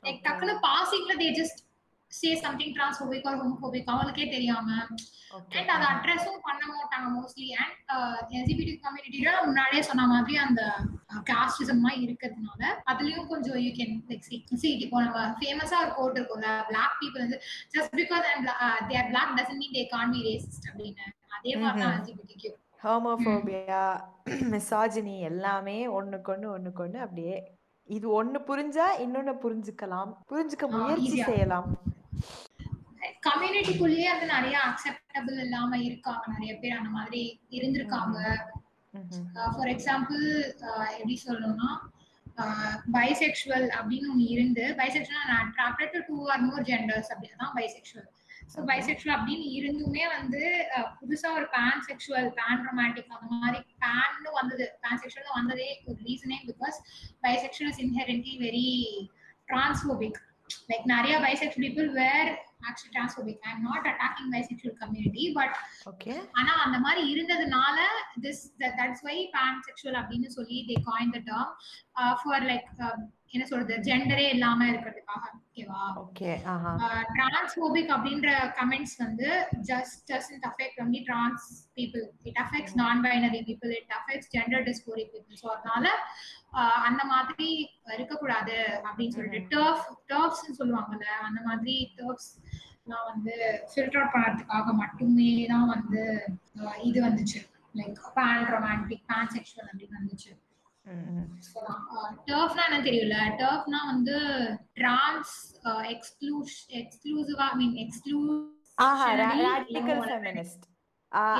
லைக் டக்குன்னு பாசிங்ல they just say something transphobic or homophobic அவங்களுக்கே தெரியாம. அண்ட் அதை அட்ரஸும் பண்ண மாட்டாங்க மோஸ்ட்லி அண்ட் எல்ஜிபிடி கம்யூனிட்டில முன்னாடியே சொன்ன மாதிரி அந்த காஸ்டிசம் இருக்கிறதுனால அதுலயும் கொஞ்சம் யூ கேன் லைக் சி இப்போ நம்ம ஃபேமஸா ஒரு கோட் இருக்கும்ல பிளாக் பீப்புள் வந்து just because they are black doesn't mean they can't be racist அப்படின்னு. அதே மாதிரி தான் எல்ஜிபிடி ஹோமோஃபோபியா மிசாஜினி எல்லாமே ஒண்ணுக்கு ஒண்ணு ஒண்ணுக்கு ஒண்ணு அப்படியே இது ஒண்ணு புரிஞ்சா இன்னொன்னு புரிஞ்சுக்கலாம். புரிஞ்சுக்க முயற்சி. செய்யலாம். கம்யூனிட்டிக்குள்ளேயே வந்து நிறைய அக்செப்டபிள் இல்லாம இருக்காங்க. நிறைய பேர் அந்த மாதிரி இருந்திருக்காங்க. ஃபார் எக்ஸாம்பிள் எப்படி சொல்லணும்னா பைசெக்சுவல் அப்படின்னு ஒன்று இருந்து bisexual attracted to or more genders அப்படின்னு தான் பைசெக்சுவல் ஸோ பைசெக்சுவல் அப்படின்னு இருந்துமே வந்து அஹ், புதுசா ஒரு பேன் செக்ஷுவல் பேன் ரொமான்டிக் அந்த மாதிரி பேன்னு வந்தது பேன் செக்ஷுவல் வந்ததே ஒரு ரீசனே because bisexual is inherently very transphobic like நிறைய bisexual people were actually transphobic I'm not attacking bisexual community but okay ஆனா அந்த மாதிரி இருந்ததுனால this that's why pan sexual அப்படின்னு சொல்லி they coin the term for like என்ன சொல்றது ஜெண்டரே இல்லாம இருக்கிறதுக்காக ஓகேவா ஓகே டிரான்ஸ்போபிக் அப்படின்ற கமெண்ட்ஸ் வந்து just doesn't affect only trans people it affects non binary people it affects gender dysphoric people so அதனால ஆஹ் அந்த மாதிரி இருக்கக்கூடாது அப்படின்னு சொல்லிட்டு டர்ஃப் டர்ஃப்ஸ்னு சொல்லுவாங்கல்ல அந்த மாதிரி டர்ஃப்ஸ் நான் வந்து ஃபில்டர் அவுட் பண்ணுறதுக்காக மட்டுமே தான் வந்து இது வந்துச்சு. Like pan romantic pan sexual அப்படின்னு வந்துச்சு டர்ஃப்னா என்ன தெரியல டர்ஃப்னா வந்து டிரான்ஸ் எக்ஸ்க்ளூஸ் எக்ஸ்க்ளூசிவா ஐ மீன் எக்ஸ்க்ளூஸ் ஆஹா ஃபெமினிஸ்ட்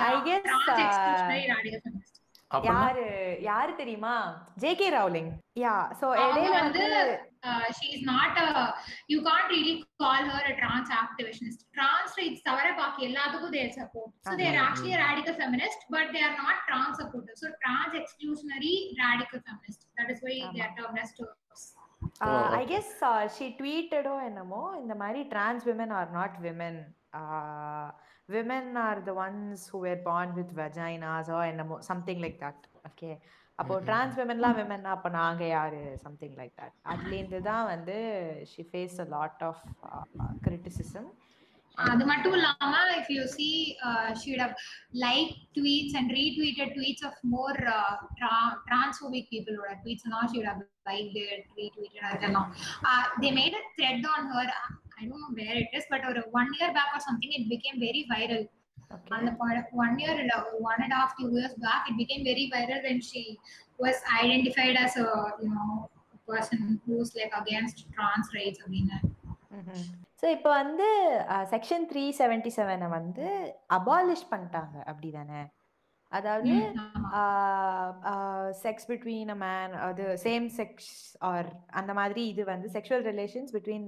ஐ கெஸ் feminist. அப்படின்னா யாரு யாரு தெரியுமா? ஜேகே ராவ்லிங் யா சோ இடையில வந்து uh, she is not a you can't really call her a trans activist trans rights தவிர பாக்கி எல்லாத்துக்கும் they support so they are actually a radical feminist but they are not trans supportive so trans exclusionary radical feminist that is why they are termed as terms I guess she ட்வீட்டடோ என்னமோ இந்த மாதிரி trans women R not women women are the ones who were born with வெஜைனாஸோ என்னமோ something like that okay அப்போ trans விமன்லாம் women அப்போ நாங்கள் யாரு something like that அதுலேருந்து தான் வந்து she face a lot of criticism அது மட்டும் இல்லாம if you see uh, she would have liked tweets and retweeted tweets of more uh, tra- transphobic people would have tweets now she would have liked it retweeted அதெல்லாம் uh, they made a thread on I don't know where it is but ஒரு one year back or something it became very viral okay அந்த one year இல்ல half two years back it became very viral when she was identified as a you know person who's like against trans rights அப்படின்னு so இப்போ வந்து section three seventy செவனை வந்து abolish பண்ணிட்டாங்க அப்படிதானே அதாவது. செக்ஸ் பிட்வீன் அ மேன் அது same sex or அந்த மாதிரி இது வந்து sexual relations between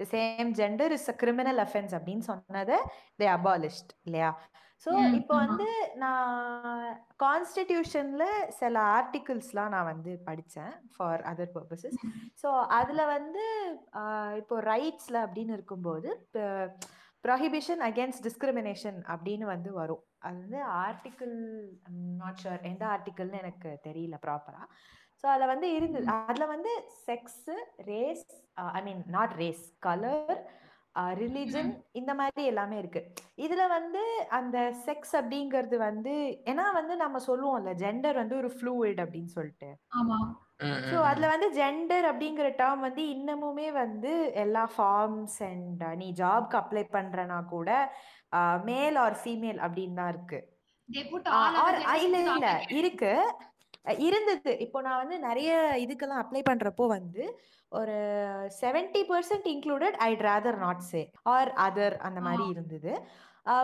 the same gender is a criminal offence அப்படின்னு சொன்னதை தே அபாலிஷ்ட் இல்லையா ஸோ இப்போ. வந்து நான் கான்ஸ்டிடியூஷன்ல சில ஆர்டிகிள்ஸ்லாம் நான் வந்து படித்தேன் ஃபார் அதர் பர்பசஸ் ஸோ அதில் வந்து இப்போ ரைட்ஸில் அப்படின்னு இருக்கும்போது ப்ரொஹிபிஷன் அகேன்ஸ்ட் டிஸ்கிரிமினேஷன் அப்படின்னு வந்து வரும் அது வந்து ஆர்டிக்கிள் நாட் ஷுர் எந்த ஆர்டிக்கிள்னு எனக்கு தெரியல ப்ராப்பராக ஸோ அதில் வந்து இருந்தது அதில் வந்து sex race I mean not race colour religion இந்த மாதிரி எல்லாமே இருக்கு. இதுல வந்து அந்த செக்ஸ் அப்படிங்கிறது வந்து ஏன்னா வந்து நம்ம சொல்லுவோம்ல ஜெண்டர் வந்து ஒரு ஃப்ளூயிட் அப்படின்னு சொல்லிட்டு. ஆமா. ஸோ அதுல வந்து ஜெண்டர் அப்படிங்கிற டேர்ம் வந்து இன்னமுமே வந்து எல்லா ஃபார்ம்ஸ் அண்ட் நீ ஜாப்க்கு அப்ளை பண்றனா கூட மேல் ஆர் ஃபீமேல் அப்படின்னு தான் இருக்கு. இல்ல இல்ல. இருக்கு. இருந்தது. இப்போ நான் வந்து நிறைய இதுக்கெல்லாம் அப்ளை பண்றப்போ வந்து ஒரு seventy percent included I'd rather not say or other அந்த மாதிரி இருந்தது.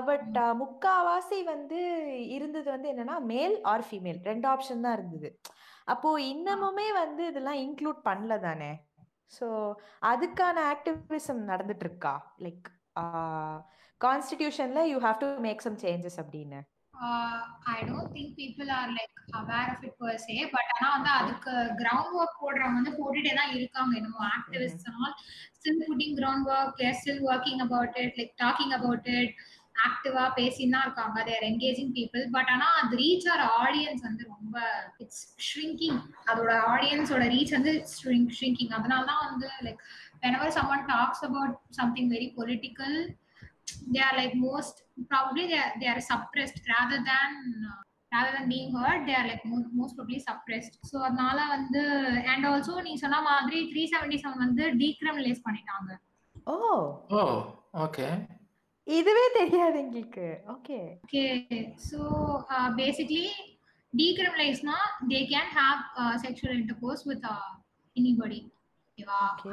பட் முக்காவாசி வந்து இருந்தது வந்து என்னன்னா மேல் ஆர் ஃபீமேல் ரெண்டு ஆப்ஷன் தான் இருந்தது. அப்போ இன்னமுமே வந்து இதெல்லாம் இன்க்ளூட் பண்ணல தானே. ஸோ அதுக்கான ஆக்டிவிசம் நடந்துட்டு இருக்கா? Like கான்ஸ்டிடியூஷன்ல you have to make some changes அப்படின்னு. Uh, I don't think people are like aware of it per se, but ஆனா வந்து அதுக்கு ground work போடுறவங்க வந்து போட்டுட்டே தான் இருக்காங்க and all still putting ground work, they're still working about it, like talking about it, ஆக்டிவா பேசின்னு தான் இருக்காங்க தேர் என்கேஜிங் பீப்புள் பட் ஆனா அது ரீச் ஆர் ஆடியன்ஸ் வந்து ரொம்ப இட்ஸ் ஷ்ரிங்கிங் அதோட ஆடியன்ஸோட ரீச் வந்து ஷ்ரிங்கிங் அதனால தான் வந்து like whenever someone talks about something very political they are like most probably they are, they are suppressed rather than uh, rather than being heard they are like most, most probably suppressed so அதனால வந்து and also நீ சொன்ன மாதிரி three seventy seven வந்து decriminalise பண்ணிட்டாங்க oh oh okay இதுவே தெரியாது எங்களுக்கு okay okay so uh, basically decriminalizeனா they can have uh, sexual intercourse with uh, anybody ஓகேவா Okay.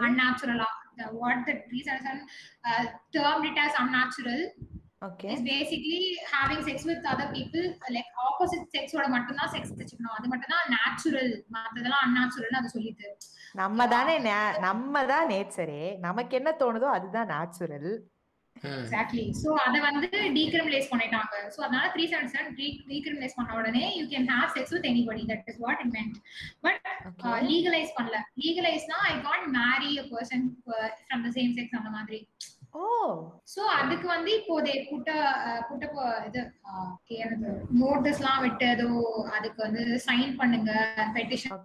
The what the 377 uh, termed it as unnatural okay is basically having sex with other people like opposite sex ஓட மட்டும் தான் sex வச்சுக்கணும் அது மட்டும் தான் natural மத்ததெல்லாம் unnatural அது சொல்லிட்டு நம்ம தானே நம்ம தான் நேச்சரே நமக்கு என்ன தோணுதோ அதுதான் நேச்சுரல் எக்ஸாக்ட்லி சோ அத வந்து டீக்ரிமினலைஸ் பண்ணிட்டாங்க. சோ அதனால த்ரீ செவன் செவன் டீக்ரிமினலைஸ் பண்ண உடனே you can have sex with anybody that is what it meant but. Legalise பண்ணல. லீகலைஸ்னா I can't marry a person from the same sex அந்த மாதிரி. ஓ. So அதுக்கு வந்து இப்போ தே புட்ட புட்ட இது நோட்டீஸ்லாம் விட்டு ஏதோ அதுக்கு வந்து சைன் பண்ணுங்க பெட்டிஷன்.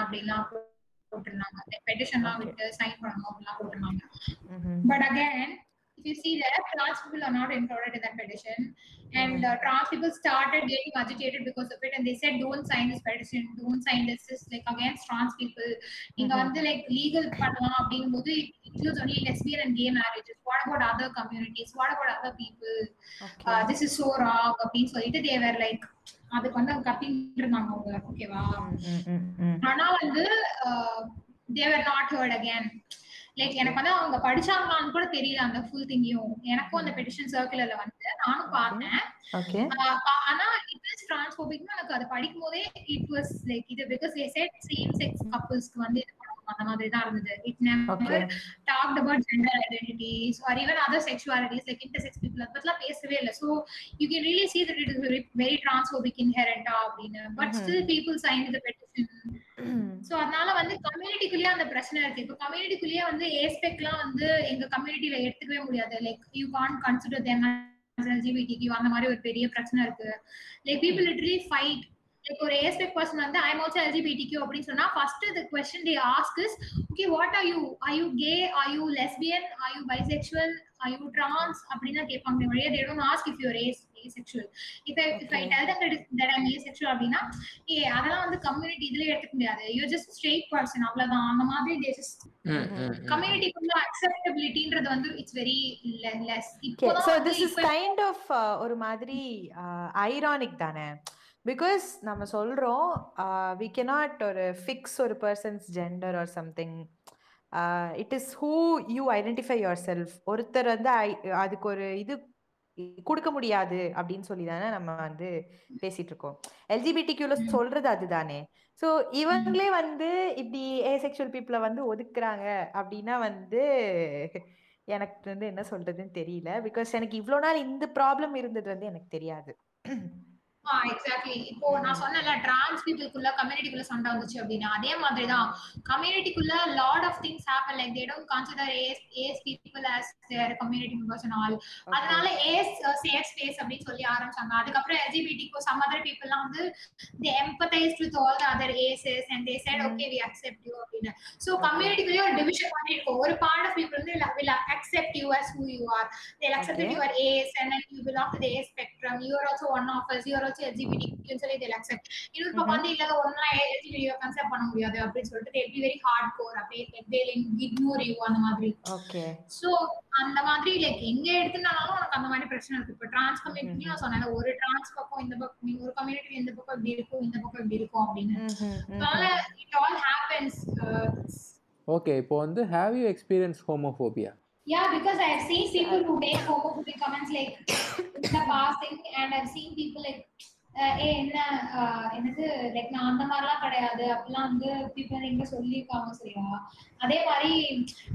அப்படிலாம் போட்டிருந்தாங்க. பெட்டிஷன்லாம் விட்டு சைன் பண்ணணும் அப்படிலாம் போட்டிருந்தாங்க. again, if you see that trans people are not included in that petition, and uh, trans people started getting agitated because of it, and they said, "Don't sign this petition, don't sign this." Is like against trans people. நீங்க Mhm. வந்து like legal பண்ணலாம் அப்படிங்கும்போது it includes only lesbian and gay marriages. What about other communities? What about other people? Okay. Uh, this is so wrong. அப்படின்னு சொல்லிட்டு they were like அதுக்கு வந்து கத்திட்டு இருந்தாங்க அவங்க ஓகேவா. ஆனா வந்து they're not hurt again like எனக்கு வந்து அவங்க படிச்சாங்களான்னு கூட தெரியல அந்த ஃபுல் திங்கையும் எனக்கும் அந்த பெட்டிஷன் சர்க்குலர்ல வந்து. நானும் பார்த்தேன். ஆனா இட் இஸ் டிரான்ஸ்போபிக் எனக்கு அது படிக்கும் போதே இட் வாஸ் லைக் இது பிகாஸ் செட் சேம் செக்ஸ் கப்புள்ஸ்க்கு வந்து இது பண்ணுவோம் அந்த மாதிரி தான் இருந்தது it. Never talked about gender identities or even other sexualities like intersex people அதை பத்திலாம் பேசவே இல்லை. So you can really see that it is very very transphobic இன்ஹெரண்டா அப்படின்னு but. Still people sign the petition. So அதனால வந்து கம்யூனிட்டிக்குள்ளேயே அந்த பிரச்சனை இருக்கு. இப்போ கம்யூனிட்டிக்குள்ளேயே வந்து ஏஸ்பெக்ட்லாம் வந்து எங்க கம்யூனிட்டில எடுத்துக்கவே முடியாது. Like you can't consider them எல்ஜிபிடிக்கு அந்த மாதிரி ஒரு பெரிய பிரச்சனை இருக்கு. Like people literally fight like ஒரு ஏஸ்பெக்ட் பர்சன் வந்து ஐ எம் ஆல்சோ எல்ஜிபிடிக்கு அப்படின்னு சொன்னா first the question they ask is okay what are you are you gay are you lesbian are you bisexual are you trans அப்படின்னு தான் கேட்பாங்க வழியா they don't ask if you ace i Okay. tell them that, it- that i'm asexual அப்படின்னா ஏ அதெல்லாம் வந்து community இதுல எடுத்துக்க முடியாது. யூ ஜஸ்ட் ஸ்ட்ரெயிட் பர்சன் அவ்வளவுதான். அந்த மாதிரி ம். கம்யூனிட்டிக்குள்ள அக்செப்டபிலிட்டின்றது வந்து it's very less kind of uh, ஒரு மாதிரி ஐரானிக் தானே? பிகாஸ் நம்ம சொல்றோம் வி cannot ஒரு ஃபிக்ஸ் ஒரு person's gender or something it is who you identify yourself ஒருத்தர் வந்து அதுக்கு ஒரு இது கொடுக்க முடியாது அப்படின்னு சொல்லி தானே நம்ம வந்து பேசிட்டு இருக்கோம். எல்ஜிபிடிக்யூல ம். சொல்றது அதுதானே. ஸோ இவங்களே வந்து இப்படி ஏசெக்சுவல் பீப்புளை வந்து ஒதுக்குறாங்க அப்படின்னா வந்து எனக்கு வந்து என்ன சொல்றதுன்னு தெரியல. பிகாஸ் எனக்கு இவ்வளோ நாள் இந்த ப்ராப்ளம் இருந்தது வந்து எனக்கு தெரியாது. எக்ஸாக்ட்லி இப்போ நான் சொன்னல டிரான்ஸ் பீப்புளுக்குள்ள கம்யூனிட்டிக்குள்ள சண்டை வந்துச்சு அப்படின்னா அதே மாதிரி தான் கம்யூனிட்டிக்குள்ள lot of things happen like they don't consider ace ace people as their community members and all அதனால ஏஸ் சேஃப் ஸ்பேஸ் அப்படின்னு சொல்லி ஆரம்பிச்சாங்க. அதுக்கப்புறம் எல்ஜிபிடிக்கு சம் அதர் பீப்புள்லாம் வந்து they empathised with all the other aces and they said. Okay we accept you அப்படின்னு. So கம்யூனிட்டிக்குள்ளே ஒரு டிவிஷன் மாதிரி இருக்கும். ஒரு பார்ட் ஆஃப் பீப்புள் வந்து will accept you as who you are. They'll accept that Okay. you are ace and then you belong to the A spectrum. You are also one of us you are also LGBTQ ன்னு சொல்லி they'll accept. இன்னொரு பக்கம் வந்து இல்ல ஒன்னா LGBT concept பண்ண முடியாது அப்படின்னு சொல்லிட்டு they'll be very hardcore. அப்படியே ignore you அந்த மாதிரி. ஓகே சோ அந்த மாதிரி லைக் எங்க எடுத்துனாலும் உனக்கு அந்த மாதிரி பிரச்சனை இருக்கு. இப்போ டிரான்ஸ் கம்யூனிட்டி நான் சொன்னேன் ஒரு டிரான்ஸ் பக்கம் இந்த பக்கம் நீங்க ஒரு கம்யூனிட்டி இந்த பக்கம் இப்படி இருக்கும் இந்த பக்கம் இப்படி இருக்கும் அப்படின்னு. அதனால இட் ஆல் ஹேப்பன்ஸ் ஓகே இப்போ வந்து have you experience homophobia Yeah, because I've seen people who make homophobic comments like in the passing, and I've seen people like, uh, ஏ என்ன எனக்கு லைக் நான் அந்த மாதிரிலாம் கிடையாது. அப்படிலாம் வந்து பீப்புள் எங்க சொல்லியிருக்காங்க சரியா? அதே மாதிரி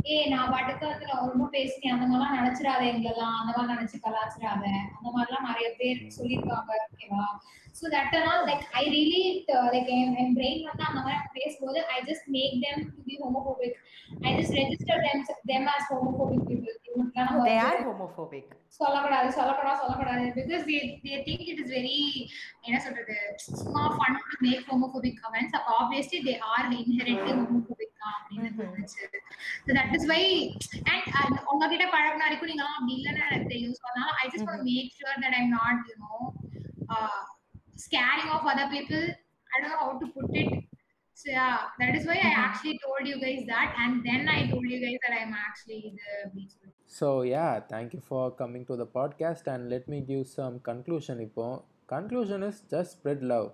ஏ நான் பாட்டுக்கு வந்து நான் ரொம்ப பேசினேன் அந்த மாதிரிலாம் நினைச்சிடாத எங்களெல்லாம். அந்த மாதிரி நினைச்சு கலாச்சிடாத. அந்த மாதிரிலாம் நிறைய பேர் சொல்லியிருக்காங்க ஓகேவா? ஸோ தட் ஆனால் like I really like N N brain வந்து அந்த மாதிரி பேசும்போது I just make them to be homophobic I just register them them as homophobic people they are homophobic சொல்லக்கூடாது சொல்லக்கூடாது சொல்லக்கூடாது because they they think it is very என்ன சொல்றது சும்மா fun to make homophobic comments அப்போ obviously they are inherently homophobic தான் அப்படின்னு தோணுச்சு தட் இஸ் வை அண்ட் உங்ககிட்ட பழகின வரைக்கும் நீங்களாம் அப்படி இல்லைன்னு எனக்கு தெரியும் ஸோ அதனால I just want make sure that I'm not you know scaring off other people. I don't know how to put it. So yeah that is why i actually told you guys that and then i told you guys that i'm actually the beach so yeah thank you for coming to the podcast and let me give some conclusion இப்போ. Conclusion is just spread love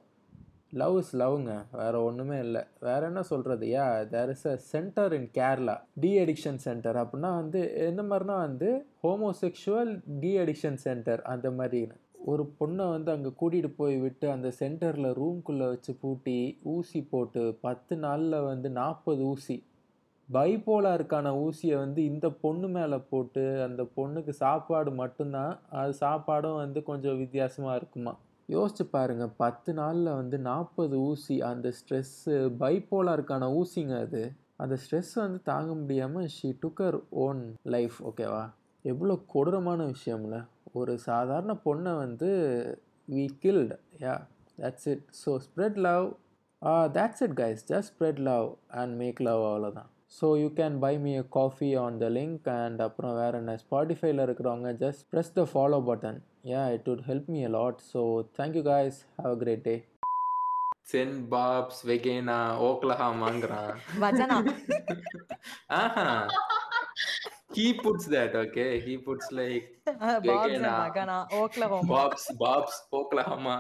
love is லவ்ங்க வேறு ஒன்றுமே இல்லை. வேற என்ன சொல்கிறது yeah there is a centre in Kerala de-addiction centre அப்படின்னா வந்து எந்த மாதிரினா வந்து ஹோமோசெக்ஷுவல் டி அடிக்ஷன் சென்டர் அந்த மாதிரி ஒரு பொண்ணை வந்து அங்கே கூட்டிகிட்டு போய் விட்டு அந்த சென்டரில் ரூம்குள்ளே வச்சு பூட்டி ஊசி போட்டு பத்து நாளில் வந்து நாற்பது ஊசி. பைப்போலாருக்கான ஊசியை வந்து இந்த பொண்ணு மேலே போட்டு அந்த பொண்ணுக்கு சாப்பாடு மட்டும்தான் அது சாப்பாடும் வந்து கொஞ்சம் வித்தியாசமாக இருக்குமா? யோசிச்சு பாருங்கள் பத்து நாளில் வந்து நாற்பது ஊசி அந்த ஸ்ட்ரெஸ்ஸு பைப்போலாருக்கான ஊசிங்க அது. அந்த ஸ்ட்ரெஸ் வந்து தாங்க முடியாமல் ஷீ டுக்கர் ஓன் லைஃப் ஓகேவா எவ்வளோ கொடூரமான விஷயம்ல. ஒரு சாதாரண பொண்ணை வந்து we killed yeah that's it. So spread love that's it guys. Just spread love and make love அவ்வளோதான் so you can buy me a coffee on the link and அப்புறம் வேறு என்ன? ஸ்பாட்டிஃபைல இருக்கிறவங்க just press the follow button yeah it would help me a lot. So thank you guys. Have a great day. சென் பாப்ஸ் வெகேனா ஓக்லஹாமாங்கிறான் ஆஹா. He puts that okay he puts like bobs. மகனா ஓக்லஹோமா bobs bobs oklahoma